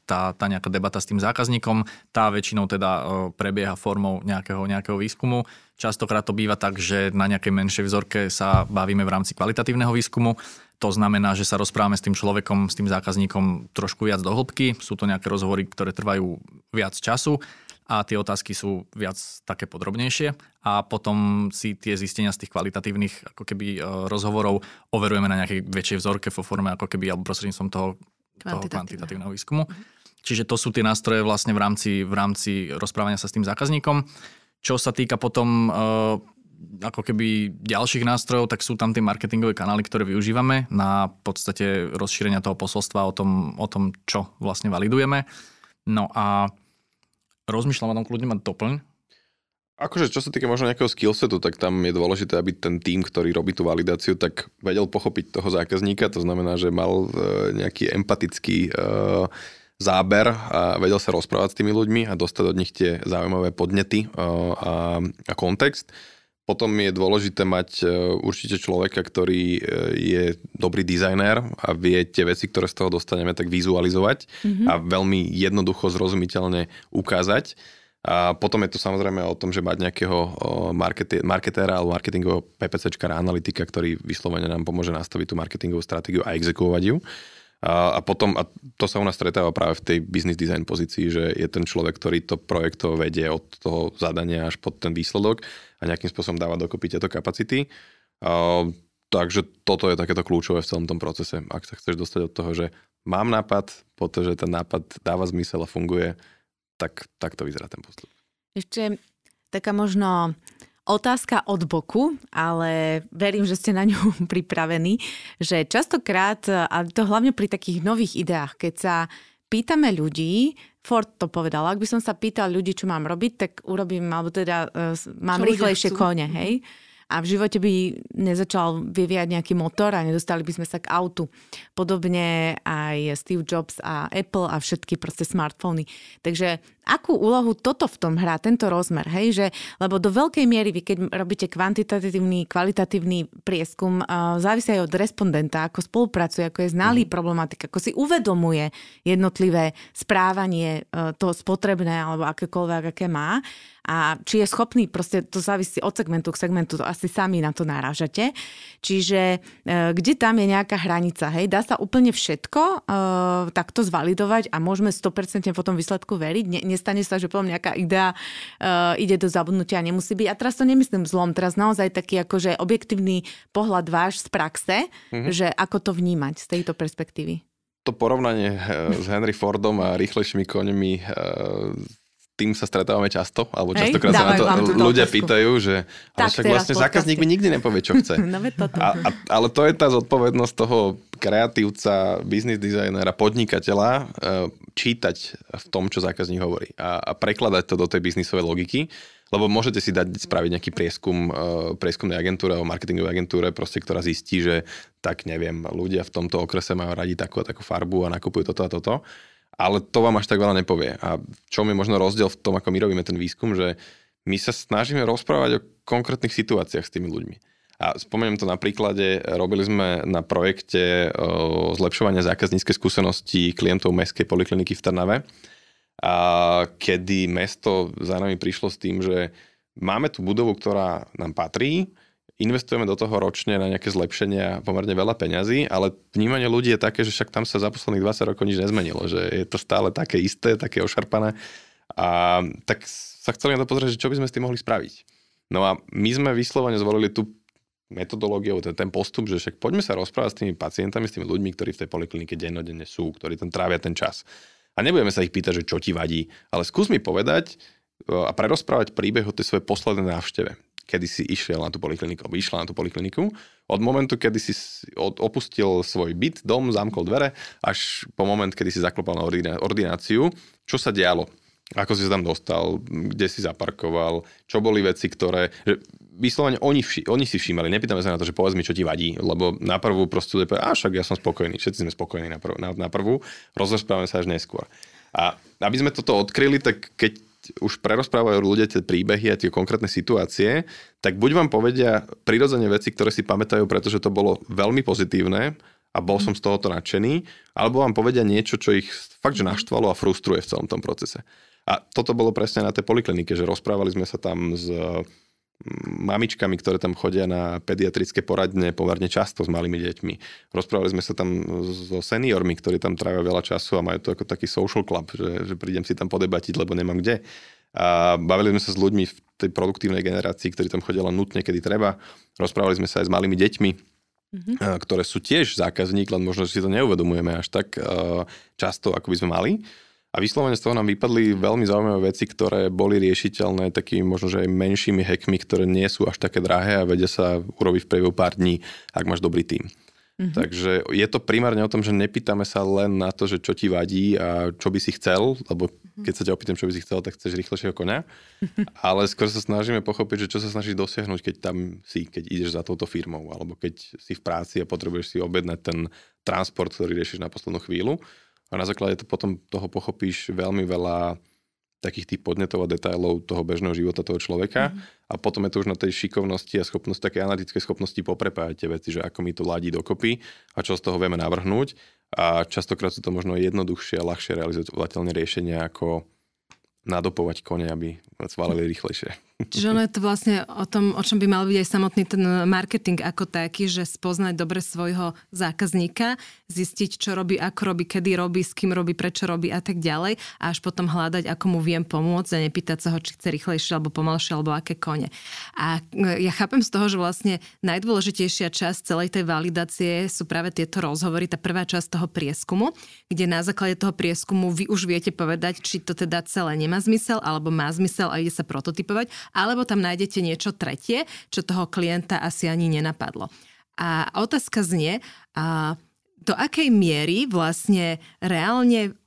tá, tá nejaká debata s tým zákazníkom, tá väčšinou teda prebieha formou nejakého, nejakého výskumu. Častokrát to býva tak, že na nejakej menšej vzorke sa bavíme v rámci kvalitatívneho výskumu to znamená, že sa rozprávame s tým človekom, s tým zákazníkom trošku viac do hĺbky. Sú to nejaké rozhovory, ktoré trvajú viac času a tie otázky sú viac také podrobnejšie a potom si tie zistenia z tých kvalitatívnych ako keby e, rozhovorov overujeme na nejakej väčšej vzorke vo forme ako keby alebo prostredníctvom toho, toho kvantitatívneho výskumu. Čiže to sú tie nástroje vlastne v rámci, v rámci rozprávania sa s tým zákazníkom. Čo sa týka potom uh, ako keby ďalších nástrojov, tak sú tam tie marketingové kanály, ktoré využívame na podstate rozšírenia toho posolstva o tom, o tom čo vlastne validujeme. No a rozmýšľam o tom kľudne mať doplň. Akože čo sa týka možno nejakého skillsetu, tak tam je dôležité, aby ten tým, ktorý robí tú validáciu, tak vedel pochopiť toho zákazníka, to znamená, že mal e, nejaký empatický uh, záber a vedel sa rozprávať s tými ľuďmi a dostať od nich tie zaujímavé podnety uh, a, a kontext. Potom je dôležité mať určite človeka, ktorý je dobrý dizajner a vie tie veci, ktoré z toho dostaneme, tak vizualizovať mm-hmm. a veľmi jednoducho, zrozumiteľne ukázať. A potom je to samozrejme o tom, že mať nejakého marketéra alebo marketingového PPCčkara, analytika, ktorý vyslovene nám pomôže nastaviť tú marketingovú stratégiu a exekuovať ju. A, a potom, a to sa u nás stretáva práve v tej business design pozícii, že je ten človek, ktorý to projekto vedie od toho zadania až pod ten výsledok a nejakým spôsobom dáva dokopy tieto kapacity. A, takže toto je takéto kľúčové v celom tom procese. Ak sa chceš dostať od toho, že mám nápad, pretože ten nápad dáva zmysel a funguje, tak, tak to vyzerá ten postup. Ešte taká možno otázka od boku, ale verím, že ste na ňu pripravení, že častokrát, a to hlavne pri takých nových ideách, keď sa pýtame ľudí, Ford to povedal, ak by som sa pýtal ľudí, čo mám robiť, tak urobím, alebo teda uh, mám čo rýchlejšie kone, hej? a v živote by nezačal vyvíjať nejaký motor a nedostali by sme sa k autu. Podobne aj Steve Jobs a Apple a všetky proste smartfóny. Takže akú úlohu toto v tom hrá, tento rozmer, hej, že, lebo do veľkej miery vy, keď robíte kvantitatívny, kvalitatívny prieskum, uh, závisí aj od respondenta, ako spolupracuje, ako je znalý mm. problematika, ako si uvedomuje jednotlivé správanie uh, to spotrebné alebo akékoľvek, aké má a či je schopný, proste to závisí od segmentu k segmentu, to asi sami na to narážate. Čiže e, kde tam je nejaká hranica, hej, dá sa úplne všetko e, takto zvalidovať a môžeme 100% potom výsledku veriť. Ne, nestane sa, že potom nejaká idea e, ide do zabudnutia a nemusí byť. A teraz to nemyslím zlom, teraz naozaj taký akože objektívny pohľad váš z praxe, mm-hmm. že ako to vnímať z tejto perspektívy to porovnanie e, s Henry Fordom a rýchlejšími koňmi e, tým sa stretávame často, alebo častokrát sa na to ľudia otázku. pýtajú, že ale však vlastne zákazník mi nikdy nepovie, čo chce. no, toto. A, a, ale to je tá zodpovednosť toho kreatívca, business designera, podnikateľa e, čítať v tom, čo zákazník hovorí a, a prekladať to do tej biznisovej logiky, lebo môžete si dať spraviť nejaký prieskum e, prieskumnej agentúre alebo marketingovej agentúre, proste, ktorá zistí, že tak neviem, ľudia v tomto okrese majú radi takú a takú farbu a nakupujú toto a toto ale to vám až tak veľa nepovie. A čo mi možno rozdiel v tom, ako my robíme ten výskum, že my sa snažíme rozprávať o konkrétnych situáciách s tými ľuďmi. A spomeniem to na príklade, robili sme na projekte zlepšovania zákazníckej skúsenosti klientov mestskej polikliniky v Trnave, a kedy mesto za nami prišlo s tým, že máme tu budovu, ktorá nám patrí, investujeme do toho ročne na nejaké zlepšenia pomerne veľa peňazí, ale vnímanie ľudí je také, že však tam sa za posledných 20 rokov nič nezmenilo, že je to stále také isté, také ošarpané. A tak sa chceli na to pozrieť, že čo by sme s tým mohli spraviť. No a my sme vyslovene zvolili tú metodológiu, ten, ten postup, že však poďme sa rozprávať s tými pacientami, s tými ľuďmi, ktorí v tej poliklinike dennodenne sú, ktorí tam trávia ten čas. A nebudeme sa ich pýtať, že čo ti vadí, ale skús mi povedať a prerozprávať príbeh o tej svojej poslednej návšteve kedy si išiel na tú polikliniku, alebo išla na tú polikliniku. Od momentu, kedy si opustil svoj byt, dom, zamkol dvere, až po moment, kedy si zaklopal na ordináciu, čo sa dialo? Ako si sa tam dostal, kde si zaparkoval, čo boli veci, ktoré... Že vyslovene oni, vši, oni si všímali, nepýtame sa na to, že povedz mi, čo ti vadí, lebo na prvú prosto je a však ja som spokojný, všetci sme spokojní na, prv, na, na prvú, rozprávame sa až neskôr. A aby sme toto odkryli, tak keď už prerozprávajú ľudia tie príbehy a tie konkrétne situácie, tak buď vám povedia prirodzene veci, ktoré si pamätajú, pretože to bolo veľmi pozitívne a bol som z tohoto nadšený, alebo vám povedia niečo, čo ich fakt, že naštvalo a frustruje v celom tom procese. A toto bolo presne na tej poliklinike, že rozprávali sme sa tam s mamičkami, ktoré tam chodia na pediatrické poradne pomerne často s malými deťmi. Rozprávali sme sa tam so seniormi, ktorí tam trávia veľa času a majú to ako taký social club, že, že prídem si tam podebatiť, lebo nemám kde. A bavili sme sa s ľuďmi v tej produktívnej generácii, ktorí tam chodia len nutne, kedy treba. Rozprávali sme sa aj s malými deťmi, mm-hmm. ktoré sú tiež zákazník, len možno si to neuvedomujeme až tak často, ako by sme mali. A vyslovene z toho nám vypadli veľmi zaujímavé veci, ktoré boli riešiteľné takými možno, že aj menšími hackmi, ktoré nie sú až také drahé a vedia sa urobiť v priebehu pár dní, ak máš dobrý tým. Mm-hmm. Takže je to primárne o tom, že nepýtame sa len na to, že čo ti vadí a čo by si chcel, lebo mhm. keď sa ťa opýtam, čo by si chcel, tak chceš rýchlejšieho konia. Ale skôr sa snažíme pochopiť, že čo sa snažíš dosiahnuť, keď tam si, keď ideš za touto firmou, alebo keď si v práci a potrebuješ si objednať ten transport, ktorý riešiš na poslednú chvíľu. A na základe to potom toho pochopíš veľmi veľa takých tých podnetov a detailov toho bežného života toho človeka mm-hmm. a potom je to už na tej šikovnosti a schopnosti, také analytickej schopnosti poprepájať tie veci, že ako mi to ladí dokopy a čo z toho vieme navrhnúť a častokrát sú to možno jednoduchšie a ľahšie realizovateľné riešenia ako nadopovať kone, aby svalili rýchlejšie. Čiže ono je to vlastne o tom, o čom by mal byť aj samotný ten marketing ako taký, že spoznať dobre svojho zákazníka, zistiť, čo robí, ako robí, kedy robí, s kým robí, prečo robí a tak ďalej a až potom hľadať, ako mu viem pomôcť a nepýtať sa ho, či chce rýchlejšie alebo pomalšie alebo aké kone. A e, ja chápem z toho, že vlastne najdôležitejšia časť celej tej validácie sú práve tieto rozhovory, tá prvá časť toho prieskumu, kde na základe toho prieskumu vy už viete povedať, či to teda celé nemá zmysel alebo má zmysel a ide sa prototypovať alebo tam nájdete niečo tretie, čo toho klienta asi ani nenapadlo. A otázka znie, a do akej miery vlastne reálne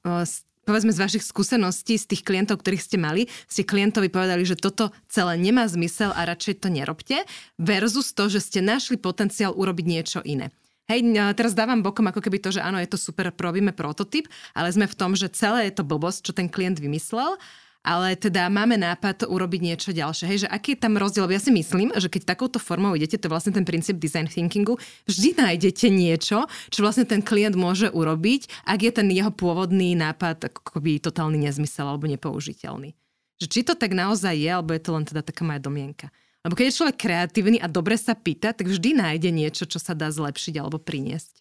povedzme z vašich skúseností, z tých klientov, ktorých ste mali, ste klientovi povedali, že toto celé nemá zmysel a radšej to nerobte, versus to, že ste našli potenciál urobiť niečo iné. Hej, teraz dávam bokom ako keby to, že áno, je to super, robíme prototyp, ale sme v tom, že celé je to blbosť, čo ten klient vymyslel ale teda máme nápad urobiť niečo ďalšie. Hej, že aký je tam rozdiel? Ja si myslím, že keď takouto formou idete, to je vlastne ten princíp design thinkingu, vždy nájdete niečo, čo vlastne ten klient môže urobiť, ak je ten jeho pôvodný nápad akoby totálny nezmysel alebo nepoužiteľný. Že či to tak naozaj je, alebo je to len teda taká moja domienka. Lebo keď je človek kreatívny a dobre sa pýta, tak vždy nájde niečo, čo sa dá zlepšiť alebo priniesť.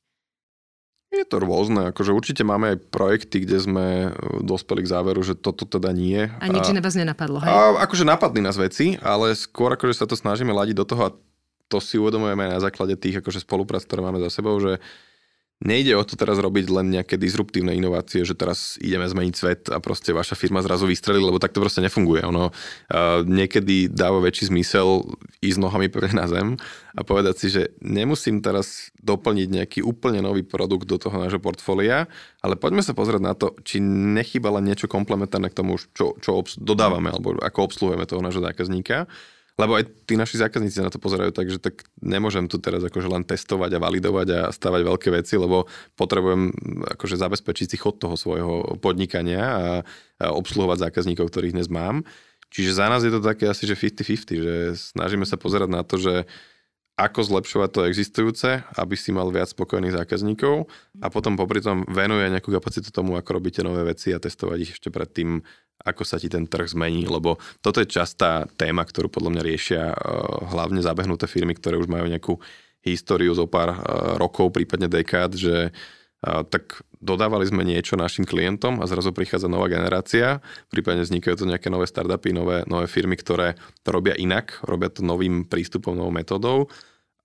Je to rôzne, akože určite máme aj projekty, kde sme e, dospeli k záveru, že toto teda nie. A nič iné vás nenapadlo, hej? A akože napadli nás veci, ale skôr akože sa to snažíme ladiť do toho a to si uvedomujeme aj na základe tých akože spoluprác, ktoré máme za sebou, že Nejde o to teraz robiť len nejaké disruptívne inovácie, že teraz ideme zmeniť svet a proste vaša firma zrazu vystrelí, lebo tak to proste nefunguje. Ono uh, niekedy dáva väčší zmysel ísť nohami pevne na zem a povedať si, že nemusím teraz doplniť nejaký úplne nový produkt do toho nášho portfólia, ale poďme sa pozrieť na to, či nechybala niečo komplementárne k tomu, čo, čo obs- dodávame alebo ako obsluhujeme toho nášho zákazníka lebo aj tí naši zákazníci na to pozerajú tak, že tak nemôžem tu teraz akože len testovať a validovať a stavať veľké veci, lebo potrebujem akože zabezpečiť si chod toho svojho podnikania a, a obsluhovať zákazníkov, ktorých dnes mám. Čiže za nás je to také asi, že 50-50, že snažíme sa pozerať na to, že ako zlepšovať to existujúce, aby si mal viac spokojných zákazníkov a potom popri tom venuje nejakú kapacitu tomu, ako robíte nové veci a testovať ich ešte predtým, ako sa ti ten trh zmení, lebo toto je častá téma, ktorú podľa mňa riešia uh, hlavne zabehnuté firmy, ktoré už majú nejakú históriu zo pár uh, rokov, prípadne dekád, že uh, tak dodávali sme niečo našim klientom a zrazu prichádza nová generácia, prípadne vznikajú to nejaké nové startupy, nové, nové firmy, ktoré to robia inak, robia to novým prístupom, novou metodou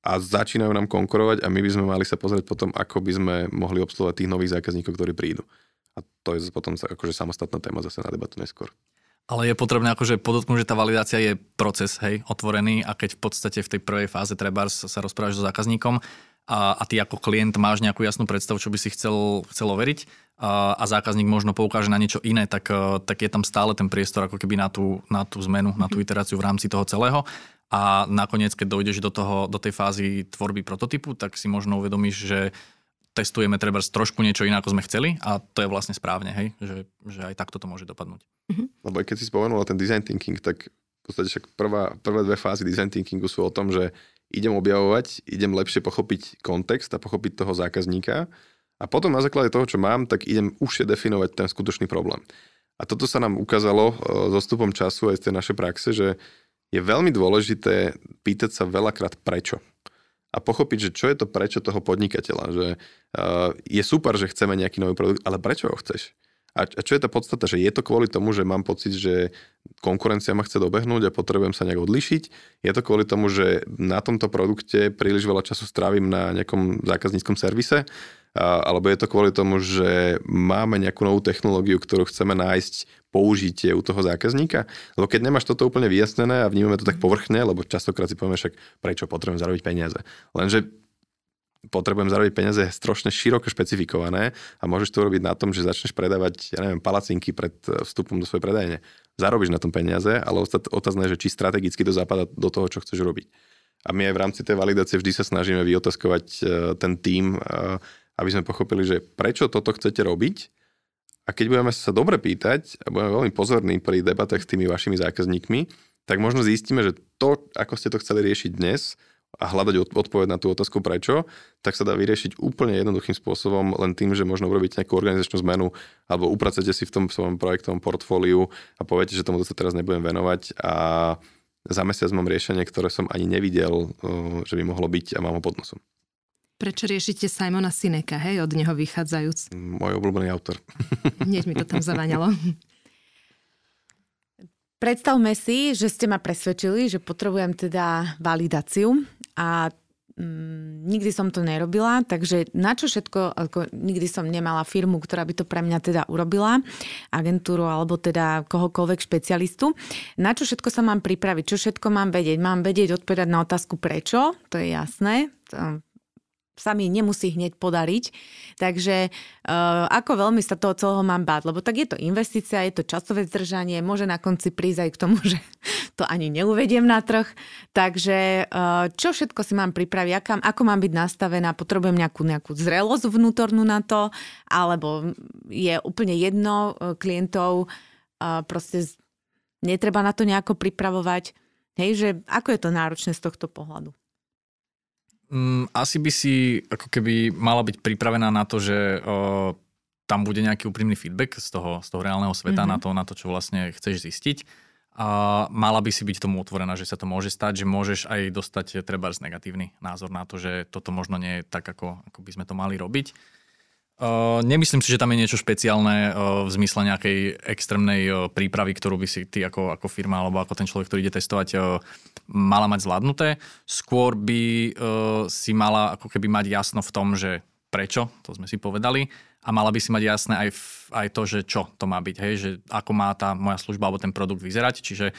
a začínajú nám konkurovať a my by sme mali sa pozrieť potom, ako by sme mohli obsluhovať tých nových zákazníkov, ktorí prídu. A to je potom akože samostatná téma zase na debatu neskôr. Ale je potrebné akože podotknúť, že tá validácia je proces, hej, otvorený a keď v podstate v tej prvej fáze treba sa rozprávaš so zákazníkom a, a ty ako klient máš nejakú jasnú predstavu, čo by si chcel, chcel overiť a, a zákazník možno poukáže na niečo iné, tak, tak je tam stále ten priestor ako keby na tú, na tú zmenu, na tú iteráciu v rámci toho celého. A nakoniec, keď dojdeš do, toho, do tej fázy tvorby prototypu, tak si možno uvedomíš, že testujeme treba trošku niečo iné, ako sme chceli a to je vlastne správne, hej? Že, že aj takto to môže dopadnúť. Mm-hmm. Lebo keď si spomenula ten design thinking, tak v podstate však prvá, prvé dve fázy design thinkingu sú o tom, že idem objavovať, idem lepšie pochopiť kontext a pochopiť toho zákazníka a potom na základe toho, čo mám, tak idem užšie definovať ten skutočný problém. A toto sa nám ukázalo e, so stupom času aj z tej našej praxe, že je veľmi dôležité pýtať sa veľakrát prečo a pochopiť, že čo je to prečo toho podnikateľa. Že uh, je super, že chceme nejaký nový produkt, ale prečo ho chceš? A, a čo je tá podstata? Že je to kvôli tomu, že mám pocit, že konkurencia ma chce dobehnúť a potrebujem sa nejak odlišiť? Je to kvôli tomu, že na tomto produkte príliš veľa času strávim na nejakom zákazníckom servise? Alebo je to kvôli tomu, že máme nejakú novú technológiu, ktorú chceme nájsť použitie u toho zákazníka? Lebo keď nemáš toto úplne vyjasnené a vnímame to tak povrchne, lebo častokrát si povieme však, prečo potrebujem zarobiť peniaze. Lenže potrebujem zarobiť peniaze strašne široko špecifikované a môžeš to urobiť na tom, že začneš predávať, ja neviem, palacinky pred vstupom do svojej predajne. Zarobíš na tom peniaze, ale otázne je, že či strategicky to zapadá do toho, čo chceš robiť. A my aj v rámci tej validácie vždy sa snažíme vyotázkovať e, ten tím, e, aby sme pochopili, že prečo toto chcete robiť a keď budeme sa dobre pýtať a budeme veľmi pozorní pri debatách s tými vašimi zákazníkmi, tak možno zistíme, že to, ako ste to chceli riešiť dnes a hľadať odpoveď na tú otázku prečo, tak sa dá vyriešiť úplne jednoduchým spôsobom, len tým, že možno urobíte nejakú organizačnú zmenu alebo upracujete si v tom svojom projektovom portfóliu a poviete, že tomu sa teraz nebudem venovať a za mesiac mám riešenie, ktoré som ani nevidel, že by mohlo byť a mám ho pod nosom. Prečo riešite Simona Sineka, hej, od neho vychádzajúc? Môj obľúbený autor. Hneď mi to tam zavaňalo. Predstavme si, že ste ma presvedčili, že potrebujem teda validáciu a mm, nikdy som to nerobila, takže na čo všetko, ako nikdy som nemala firmu, ktorá by to pre mňa teda urobila, agentúru alebo teda kohokoľvek špecialistu. Na čo všetko sa mám pripraviť, čo všetko mám vedieť? Mám vedieť odpovedať na otázku prečo, to je jasné, to sa mi nemusí hneď podariť. Takže uh, ako veľmi sa toho celého mám báť, lebo tak je to investícia, je to časové zdržanie, môže na konci prísť aj k tomu, že to ani neuvediem na trh. Takže uh, čo všetko si mám pripraviť, ako, ako mám byť nastavená, potrebujem nejakú, nejakú zrelosť vnútornú na to, alebo je úplne jedno uh, klientov, uh, proste netreba na to nejako pripravovať. Hej, že ako je to náročné z tohto pohľadu? Mm, asi by si ako keby mala byť pripravená na to, že o, tam bude nejaký úprimný feedback z toho, z toho reálneho sveta mm-hmm. na, to, na to, čo vlastne chceš zistiť. A mala by si byť tomu otvorená, že sa to môže stať, že môžeš aj dostať treba negatívny názor na to, že toto možno nie je tak, ako, ako by sme to mali robiť. Uh, nemyslím si, že tam je niečo špeciálne uh, v zmysle nejakej extrémnej uh, prípravy, ktorú by si ty ako, ako firma alebo ako ten človek, ktorý ide testovať, uh, mala mať zvládnuté. Skôr by uh, si mala ako keby mať jasno v tom, že prečo, to sme si povedali, a mala by si mať jasné aj, v, aj to, že čo to má byť, hej, že ako má tá moja služba alebo ten produkt vyzerať, čiže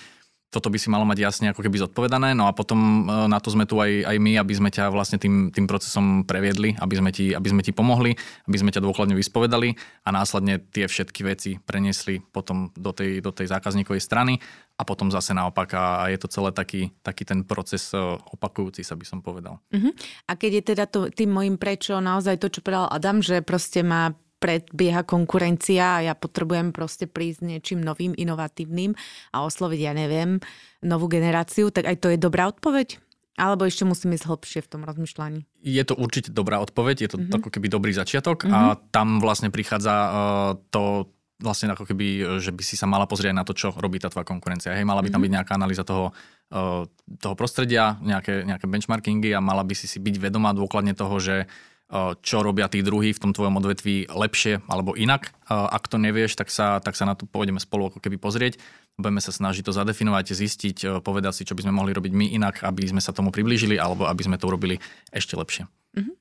toto by si malo mať jasne ako keby zodpovedané. No a potom e, na to sme tu aj, aj my, aby sme ťa vlastne tým, tým procesom previedli, aby sme, ti, aby sme ti pomohli, aby sme ťa dôkladne vyspovedali a následne tie všetky veci preniesli potom do tej, do tej zákazníkovej strany a potom zase naopak a je to celé taký, taký ten proces e, opakujúci sa by som povedal. Uh-huh. A keď je teda to, tým môjim prečo naozaj to, čo povedal Adam, že proste má predbieha konkurencia a ja potrebujem proste prísť niečím novým, inovatívnym a osloviť, ja neviem, novú generáciu, tak aj to je dobrá odpoveď? Alebo ešte musím ísť hlbšie v tom rozmýšľaní? Je to určite dobrá odpoveď, je to mm-hmm. ako keby dobrý začiatok mm-hmm. a mhm. tam vlastne prichádza uh, to vlastne ako keby, že by si sa mala pozrieť na to, čo robí tá tvoja konkurencia. Hej, mala by tam mm-hmm. byť nejaká analýza toho, uh, toho prostredia, nejaké, nejaké benchmarkingy a mala by si si byť vedomá dôkladne toho, že čo robia tí druhí v tom tvojom odvetví lepšie alebo inak. Ak to nevieš, tak sa, tak sa na to pôjdeme spolu ako keby pozrieť. Budeme sa snažiť to zadefinovať, zistiť, povedať si, čo by sme mohli robiť my inak, aby sme sa tomu priblížili alebo aby sme to urobili ešte lepšie. Mm-hmm.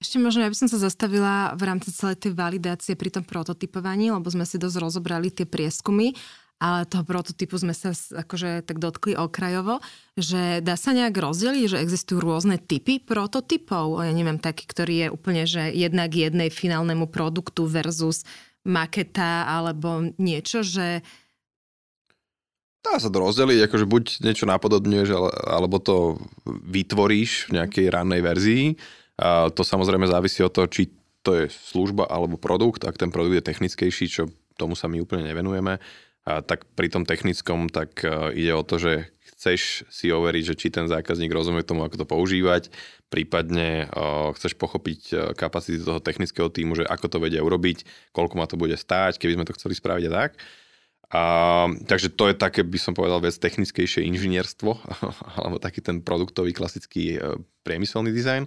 Ešte možno, ja by som sa zastavila v rámci celej tej validácie pri tom prototypovaní, lebo sme si dosť rozobrali tie prieskumy ale toho prototypu sme sa akože tak dotkli okrajovo, že dá sa nejak rozdeliť, že existujú rôzne typy prototypov. Ja neviem, taký, ktorý je úplne, že jednak jednej finálnemu produktu versus maketa alebo niečo, že Dá sa to rozdeliť, akože buď niečo napodobňuješ, alebo to vytvoríš v nejakej rannej verzii. A to samozrejme závisí od toho, či to je služba alebo produkt. Ak ten produkt je technickejší, čo tomu sa my úplne nevenujeme, tak pri tom technickom tak e, ide o to, že chceš si overiť, že či ten zákazník rozumie tomu, ako to používať, prípadne uh, chceš pochopiť uh, kapacity toho technického týmu, že ako to vedia urobiť, koľko ma to bude stáť, keby sme to chceli spraviť a tak. A, takže to je také, by som povedal, vec technickejšie inžinierstvo, alebo taký ten produktový klasický priemyselný dizajn.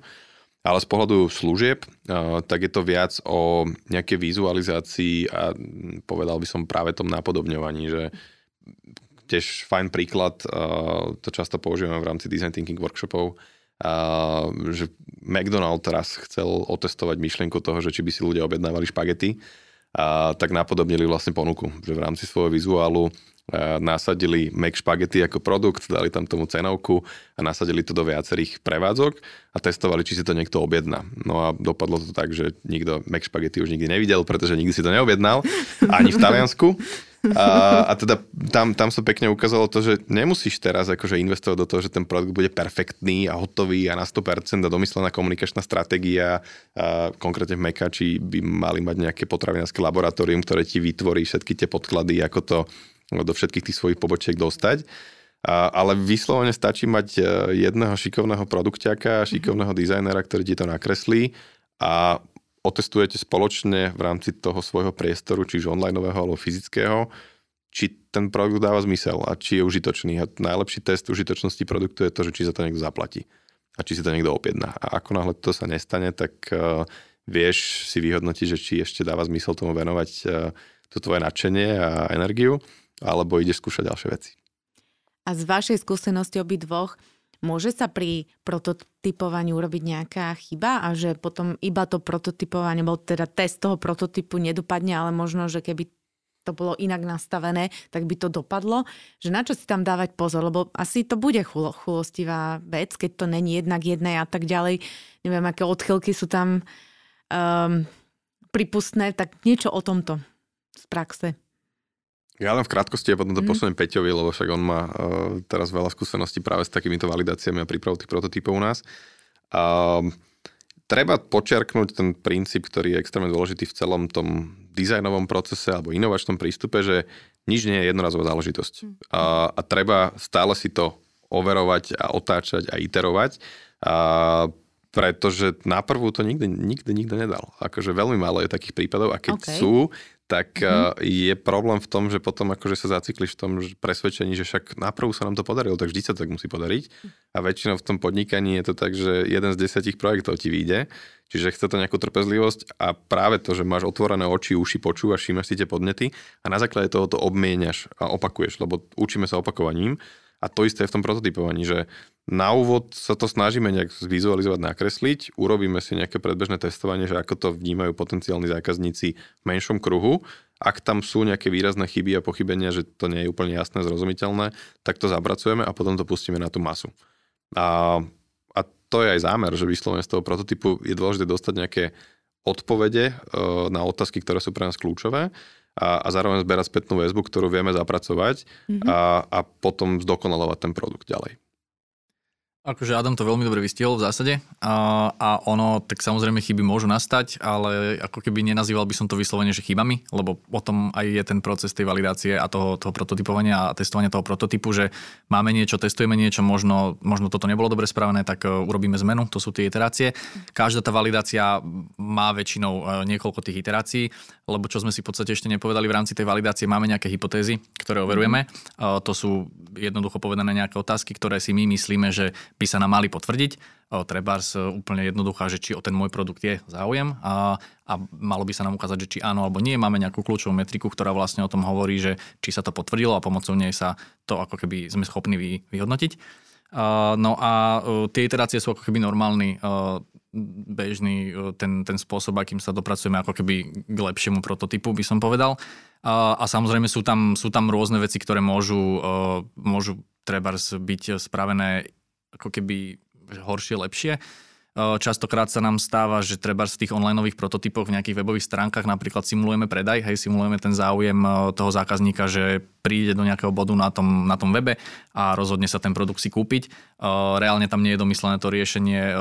Ale z pohľadu služieb, tak je to viac o nejakej vizualizácii a povedal by som práve tom napodobňovaní, že tiež fajn príklad, to často používame v rámci design thinking workshopov, že McDonald teraz chcel otestovať myšlienku toho, že či by si ľudia objednávali špagety, tak napodobnili vlastne ponuku, že v rámci svojho vizuálu nasadili Mac Spaghetti ako produkt, dali tam tomu cenovku a nasadili to do viacerých prevádzok a testovali, či si to niekto objedná. No a dopadlo to tak, že nikto Mac Spaghetti už nikdy nevidel, pretože nikdy si to neobjednal, ani v Taliansku. A, a teda tam, tam sa pekne ukázalo to, že nemusíš teraz akože investovať do toho, že ten produkt bude perfektný a hotový a na 100% a domyslená komunikačná stratégia, a konkrétne v Mekači by mali mať nejaké potravinárske laboratórium, ktoré ti vytvorí všetky tie podklady, ako to do všetkých tých svojich pobočiek dostať. A, ale vyslovene stačí mať e, jedného šikovného produkťaka, šikovného dizajnera, ktorý ti to nakreslí a otestujete spoločne v rámci toho svojho priestoru, čiže online alebo fyzického, či ten produkt dáva zmysel a či je užitočný. A najlepší test užitočnosti produktu je to, že či za to niekto zaplatí a či si to niekto objedná. A ako náhle to sa nestane, tak uh, vieš si vyhodnotiť, že či ešte dáva zmysel tomu venovať uh, to tvoje nadšenie a energiu, alebo ideš skúšať ďalšie veci. A z vašej skúsenosti obi dvoch, Môže sa pri prototypovaní urobiť nejaká chyba a že potom iba to prototypovanie, alebo teda test toho prototypu nedopadne, ale možno, že keby to bolo inak nastavené, tak by to dopadlo. Že na čo si tam dávať pozor, lebo asi to bude chulo, chulostivá vec, keď to není jednak jedné a tak ďalej. Neviem, aké odchylky sú tam um, pripustné, tak niečo o tomto z praxe. Ja len v krátkosti a potom to mm. posuniem Peťovi, lebo však on má uh, teraz veľa skúseností práve s takýmito validáciami a prípravou tých prototypov u nás. Uh, treba počiarknúť ten princíp, ktorý je extrémne dôležitý v celom tom dizajnovom procese alebo inovačnom prístupe, že nič nie je jednorazová záležitosť. Mm. A, a treba stále si to overovať a otáčať a iterovať. A pretože na prvú to nikdy, nikdy nikto nedal. Akože veľmi málo je takých prípadov a keď okay. sú, tak mm-hmm. je problém v tom, že potom akože sa zacikliš v tom presvedčení, že však na prvú sa nám to podarilo, tak vždy sa tak musí podariť. A väčšinou v tom podnikaní je to tak, že jeden z desiatich projektov ti vyjde, čiže chce to nejakú trpezlivosť a práve to, že máš otvorené oči, uši, počúvaš, všímaš si tie podnety a na základe toho to obmieniaš a opakuješ, lebo učíme sa opakovaním a to isté je v tom prototypovaní, že na úvod sa to snažíme nejak zvizualizovať, nakresliť, urobíme si nejaké predbežné testovanie, že ako to vnímajú potenciálni zákazníci v menšom kruhu. Ak tam sú nejaké výrazné chyby a pochybenia, že to nie je úplne jasné, zrozumiteľné, tak to zapracujeme a potom to pustíme na tú masu. A, a to je aj zámer, že vyslovene z toho prototypu je dôležité dostať nejaké odpovede e, na otázky, ktoré sú pre nás kľúčové a, a zároveň zberať spätnú väzbu, ktorú vieme zapracovať mm-hmm. a, a potom zdokonalovať ten produkt ďalej. Akože Adam to veľmi dobre vystihol v zásade a, a ono, tak samozrejme chyby môžu nastať, ale ako keby nenazýval by som to vyslovene, že chybami, lebo potom aj je ten proces tej validácie a toho, toho prototypovania a testovania toho prototypu, že máme niečo, testujeme niečo, možno, možno toto nebolo dobre spravené, tak uh, urobíme zmenu, to sú tie iterácie. Každá tá validácia má väčšinou uh, niekoľko tých iterácií, lebo čo sme si v podstate ešte nepovedali v rámci tej validácie, máme nejaké hypotézy, ktoré overujeme. Uh, to sú jednoducho povedané nejaké otázky, ktoré si my myslíme, že by sa nám mali potvrdiť. Treba úplne jednoduchá, že či o ten môj produkt je záujem a, a malo by sa nám ukázať, že či áno alebo nie. Máme nejakú kľúčovú metriku, ktorá vlastne o tom hovorí, že či sa to potvrdilo a pomocou nej sa to ako keby sme schopní vy, vyhodnotiť. No a uh, tie iterácie sú ako keby normálny, uh, bežný ten, ten spôsob, akým sa dopracujeme ako keby k lepšiemu prototypu, by som povedal. A samozrejme sú tam, sú tam rôzne veci, ktoré môžu, môžu treba byť spravené ako keby horšie, lepšie. Častokrát sa nám stáva, že treba v tých online prototypoch v nejakých webových stránkach napríklad simulujeme predaj, hej, simulujeme ten záujem toho zákazníka, že príde do nejakého bodu na tom, na tom webe a rozhodne sa ten produkt si kúpiť. Reálne tam nie je domyslené to riešenie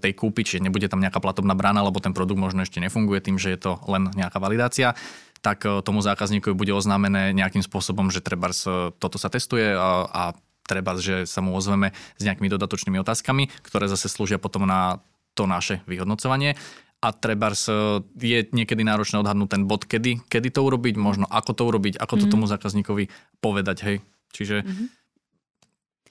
tej kúpy, čiže nebude tam nejaká platobná brána, lebo ten produkt možno ešte nefunguje tým, že je to len nejaká validácia tak tomu zákazníkovi bude oznámené nejakým spôsobom, že treba toto sa testuje a, a treba, že sa mu ozveme s nejakými dodatočnými otázkami, ktoré zase slúžia potom na to naše vyhodnocovanie. A treba je niekedy náročné odhadnúť ten bod, kedy, kedy to urobiť, možno ako to urobiť, ako to mm. tomu zákazníkovi povedať, hej. Čiže mm-hmm.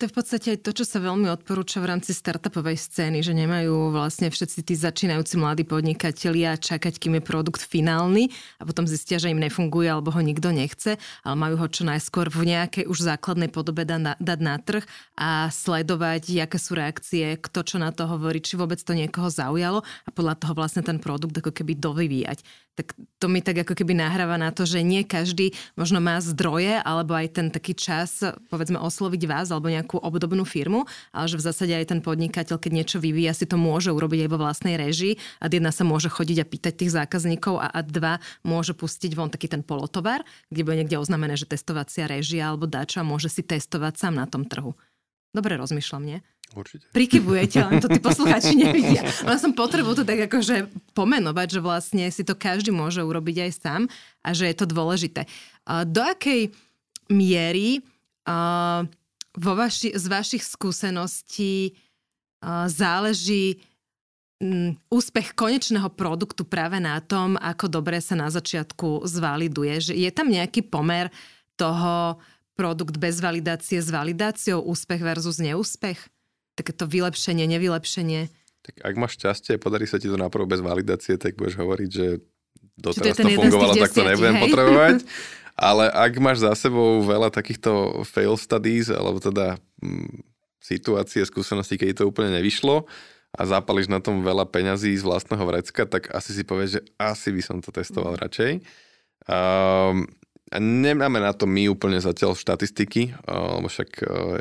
To je v podstate aj to, čo sa veľmi odporúča v rámci startupovej scény, že nemajú vlastne všetci tí začínajúci mladí podnikatelia čakať, kým je produkt finálny a potom zistia, že im nefunguje alebo ho nikto nechce, ale majú ho čo najskôr v nejakej už základnej podobe dať na trh a sledovať, aké sú reakcie, kto čo na to hovorí, či vôbec to niekoho zaujalo a podľa toho vlastne ten produkt ako keby dovyvíjať tak to mi tak ako keby nahráva na to, že nie každý možno má zdroje alebo aj ten taký čas, povedzme, osloviť vás alebo nejakú obdobnú firmu, ale že v zásade aj ten podnikateľ, keď niečo vyvíja, si to môže urobiť aj vo vlastnej režii a jedna sa môže chodiť a pýtať tých zákazníkov a, a dva môže pustiť von taký ten polotovar, kde bude niekde oznamené, že testovacia režia alebo dačo a môže si testovať sám na tom trhu. Dobre rozmýšľam, nie? Určite. Prikyvujete, len to tí poslucháči nevidia. Len som potrebu to tak akože pomenovať, že vlastne si to každý môže urobiť aj sám a že je to dôležité. Do akej miery vo vaši, z vašich skúseností záleží úspech konečného produktu práve na tom, ako dobre sa na začiatku zvaliduje. Že je tam nejaký pomer toho produkt bez validácie s validáciou, úspech versus neúspech? takéto vylepšenie, nevylepšenie. Tak ak máš šťastie, podarí sa ti to naprv bez validácie, tak budeš hovoriť, že doteraz to, to fungovalo, tak to nebudem hej? potrebovať. Ale ak máš za sebou veľa takýchto fail studies, alebo teda hm, situácie, skúsenosti, keď to úplne nevyšlo a zapališ na tom veľa peňazí z vlastného vrecka, tak asi si povieš, že asi by som to testoval mm. radšej. Um, Nemáme na to my úplne zatiaľ štatistiky, lebo však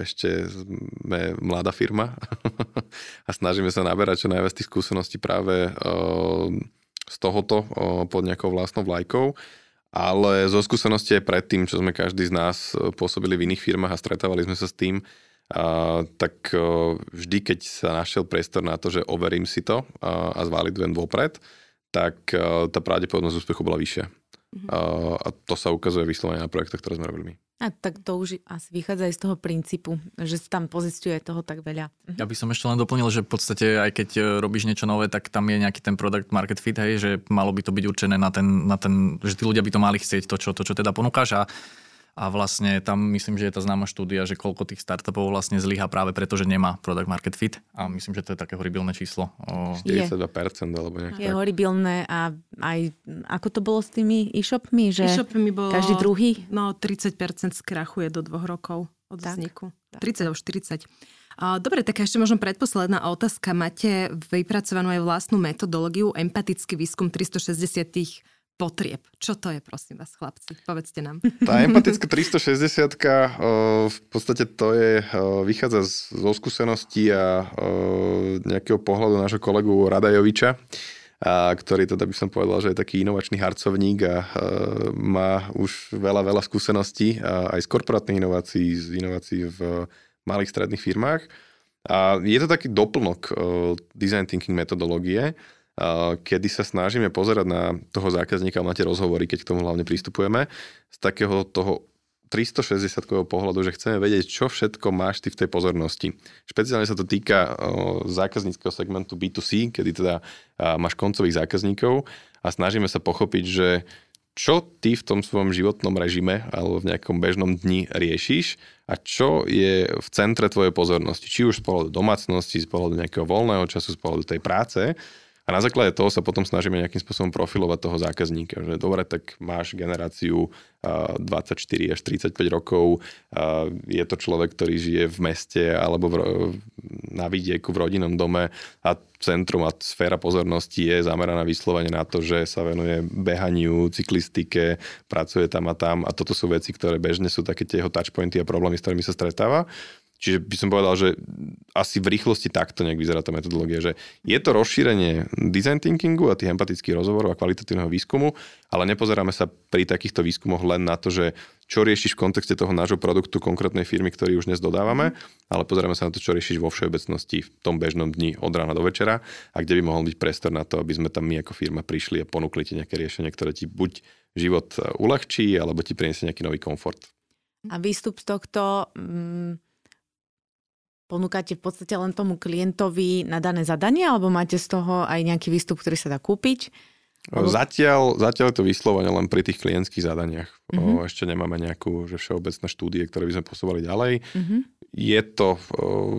ešte sme mladá firma a snažíme sa naberať čo najviac tých skúseností práve z tohoto pod nejakou vlastnou vlajkou. Ale zo skúsenosti aj predtým, čo sme každý z nás pôsobili v iných firmách a stretávali sme sa s tým, tak vždy, keď sa našiel priestor na to, že overím si to a zvalidujem vopred, tak tá pravdepodobnosť úspechu bola vyššia. Mm-hmm. A to sa ukazuje vyslovene na projektoch, ktoré sme robili my. A tak to už asi vychádza aj z toho princípu, že tam pozistuje toho tak veľa. Mhm. Ja by som ešte len doplnil, že v podstate aj keď e, robíš niečo nové, tak tam je nejaký ten product market fit, hej, že malo by to byť určené na ten, na ten že tí ľudia by to mali chcieť, to čo, to, čo teda ponúkaš a a vlastne tam myslím, že je tá známa štúdia, že koľko tých startupov vlastne zlyha práve preto, že nemá product market fit a myslím, že to je také horibilné číslo. 42% alebo nejak Je tak. horibilné a aj ako to bolo s tými e-shopmi, že e-shopmi bolo, každý druhý? No 30% skrachuje do dvoch rokov od tak, vzniku. Tak. 30 alebo 40. Dobre, tak ešte možno predposledná otázka. Máte vypracovanú aj vlastnú metodológiu, empatický výskum 360 potrieb. Čo to je, prosím vás, chlapci? Povedzte nám. Tá empatická 360 v podstate to je, vychádza zo skúseností a nejakého pohľadu nášho kolegu Radajoviča, a ktorý teda by som povedal, že je taký inovačný harcovník a má už veľa, veľa skúseností aj z korporátnych inovácií, z inovácií v malých stredných firmách. A je to taký doplnok design thinking metodológie, kedy sa snažíme pozerať na toho zákazníka tie rozhovory, keď k tomu hlavne pristupujeme, z takého toho 360 pohľadu, že chceme vedieť, čo všetko máš ty v tej pozornosti. Špeciálne sa to týka zákazníckého segmentu B2C, kedy teda máš koncových zákazníkov a snažíme sa pochopiť, že čo ty v tom svojom životnom režime alebo v nejakom bežnom dni riešiš a čo je v centre tvojej pozornosti. Či už z pohľadu domácnosti, z pohľadu nejakého voľného času, z pohľadu tej práce a na základe toho sa potom snažíme nejakým spôsobom profilovať toho zákazníka. Že dobre, tak máš generáciu 24 až 35 rokov, je to človek, ktorý žije v meste alebo v, na vidieku v rodinnom dome a centrum a sféra pozornosti je zameraná vyslovene na to, že sa venuje behaniu, cyklistike, pracuje tam a tam a toto sú veci, ktoré bežne sú také tie touchpointy a problémy, s ktorými sa stretáva. Čiže by som povedal, že asi v rýchlosti takto nejak vyzerá tá metodológia, že je to rozšírenie design thinkingu a tých empatických rozhovorov a kvalitatívneho výskumu, ale nepozeráme sa pri takýchto výskumoch len na to, že čo riešiš v kontexte toho nášho produktu konkrétnej firmy, ktorý už dnes dodávame, ale pozeráme sa na to, čo riešiš vo všeobecnosti v tom bežnom dni od rána do večera a kde by mohol byť priestor na to, aby sme tam my ako firma prišli a ponúkli ti nejaké riešenie, ktoré ti buď život uľahčí, alebo ti priniesie nejaký nový komfort. A výstup z tohto... Mm ponúkate v podstate len tomu klientovi na dané zadanie, alebo máte z toho aj nejaký výstup, ktorý sa dá kúpiť? Lebo... Zatiaľ, zatiaľ je to vyslovene len pri tých klientských zadaniach. Mm-hmm. O, ešte nemáme nejakú že všeobecné štúdie, ktoré by sme posúvali ďalej. Mm-hmm. je to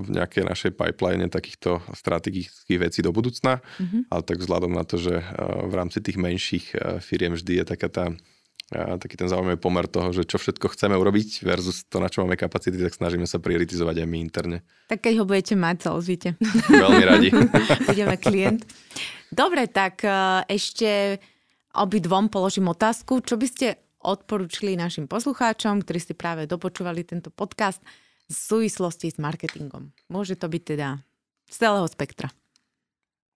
v nejakej našej pipeline takýchto strategických vecí do budúcna, mm-hmm. ale tak vzhľadom na to, že v rámci tých menších firiem vždy je taká tá taký ten zaujímavý pomer toho, že čo všetko chceme urobiť versus to, na čo máme kapacity, tak snažíme sa prioritizovať aj my interne. Tak keď ho budete mať, sa ozvite. Veľmi radi. Budeme klient. Dobre, tak ešte obidvom položím otázku. Čo by ste odporúčili našim poslucháčom, ktorí ste práve dopočúvali tento podcast v súvislosti s marketingom. Môže to byť teda z celého spektra.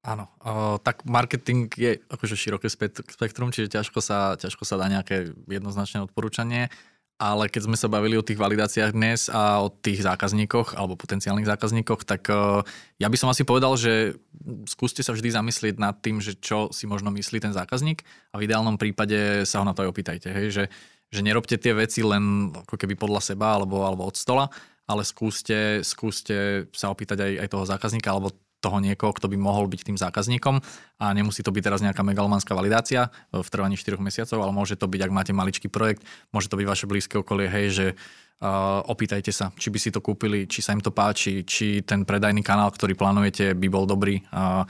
Áno, o, tak marketing je akože široké spektrum, čiže ťažko sa, ťažko sa dá nejaké jednoznačné odporúčanie, ale keď sme sa bavili o tých validáciách dnes a o tých zákazníkoch alebo potenciálnych zákazníkoch, tak o, ja by som asi povedal, že skúste sa vždy zamyslieť nad tým, že čo si možno myslí ten zákazník a v ideálnom prípade sa ho na to aj opýtajte, hej, že, že nerobte tie veci len ako keby podľa seba alebo, alebo od stola, ale skúste, skúste sa opýtať aj, aj toho zákazníka alebo toho niekoho, kto by mohol byť tým zákazníkom a nemusí to byť teraz nejaká megalomanská validácia v trvaní 4 mesiacov, ale môže to byť, ak máte maličký projekt, môže to byť vaše blízke okolie, hej, že uh, opýtajte sa, či by si to kúpili, či sa im to páči, či ten predajný kanál, ktorý plánujete, by bol dobrý uh,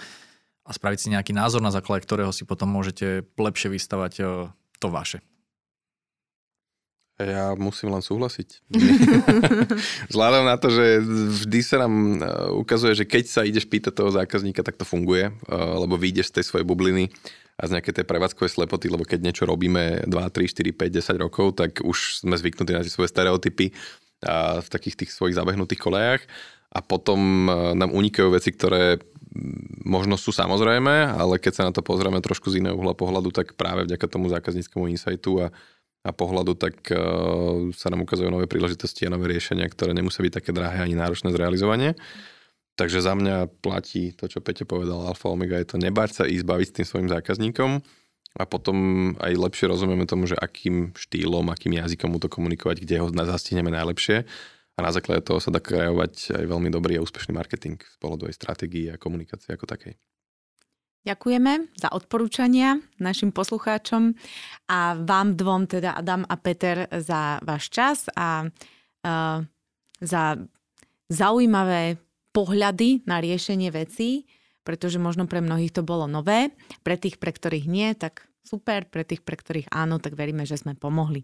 a spraviť si nejaký názor, na základe ktorého si potom môžete lepšie vystavať uh, to vaše. Ja musím len súhlasiť. Vzhľadom na to, že vždy sa nám e, ukazuje, že keď sa ideš pýtať toho zákazníka, tak to funguje, e, lebo vyjdeš z tej svojej bubliny a z nejakej tej prevádzkovej slepoty, lebo keď niečo robíme 2, 3, 4, 5, 10 rokov, tak už sme zvyknutí na tie svoje stereotypy a v takých tých svojich zabehnutých kolejach a potom e, nám unikajú veci, ktoré možno sú samozrejme, ale keď sa na to pozrieme trošku z iného uhla pohľadu, tak práve vďaka tomu zákazníckému insightu a a pohľadu, tak uh, sa nám ukazujú nové príležitosti a nové riešenia, ktoré nemusia byť také drahé ani náročné zrealizovanie. Takže za mňa platí to, čo Peťo povedal, alfa omega je to nebáť sa ísť baviť s tým svojim zákazníkom a potom aj lepšie rozumieme tomu, že akým štýlom, akým jazykom mu to komunikovať, kde ho zastihneme najlepšie a na základe toho sa dá kreovať aj veľmi dobrý a úspešný marketing z pohľadu aj stratégie a komunikácie ako takej. Ďakujeme za odporúčania našim poslucháčom a vám dvom, teda Adam a Peter, za váš čas a uh, za zaujímavé pohľady na riešenie vecí, pretože možno pre mnohých to bolo nové, pre tých, pre ktorých nie, tak super, pre tých, pre ktorých áno, tak veríme, že sme pomohli.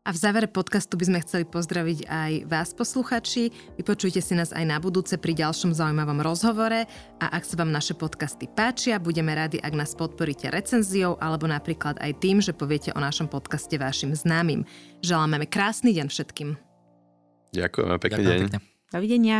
A v závere podcastu by sme chceli pozdraviť aj vás, posluchači. Vypočujte si nás aj na budúce pri ďalšom zaujímavom rozhovore a ak sa vám naše podcasty páčia, budeme radi, ak nás podporíte recenziou alebo napríklad aj tým, že poviete o našom podcaste vašim známym. Želáme krásny deň všetkým. Ďakujeme, pekný Ďakujem deň. Pekne. Dovidenia.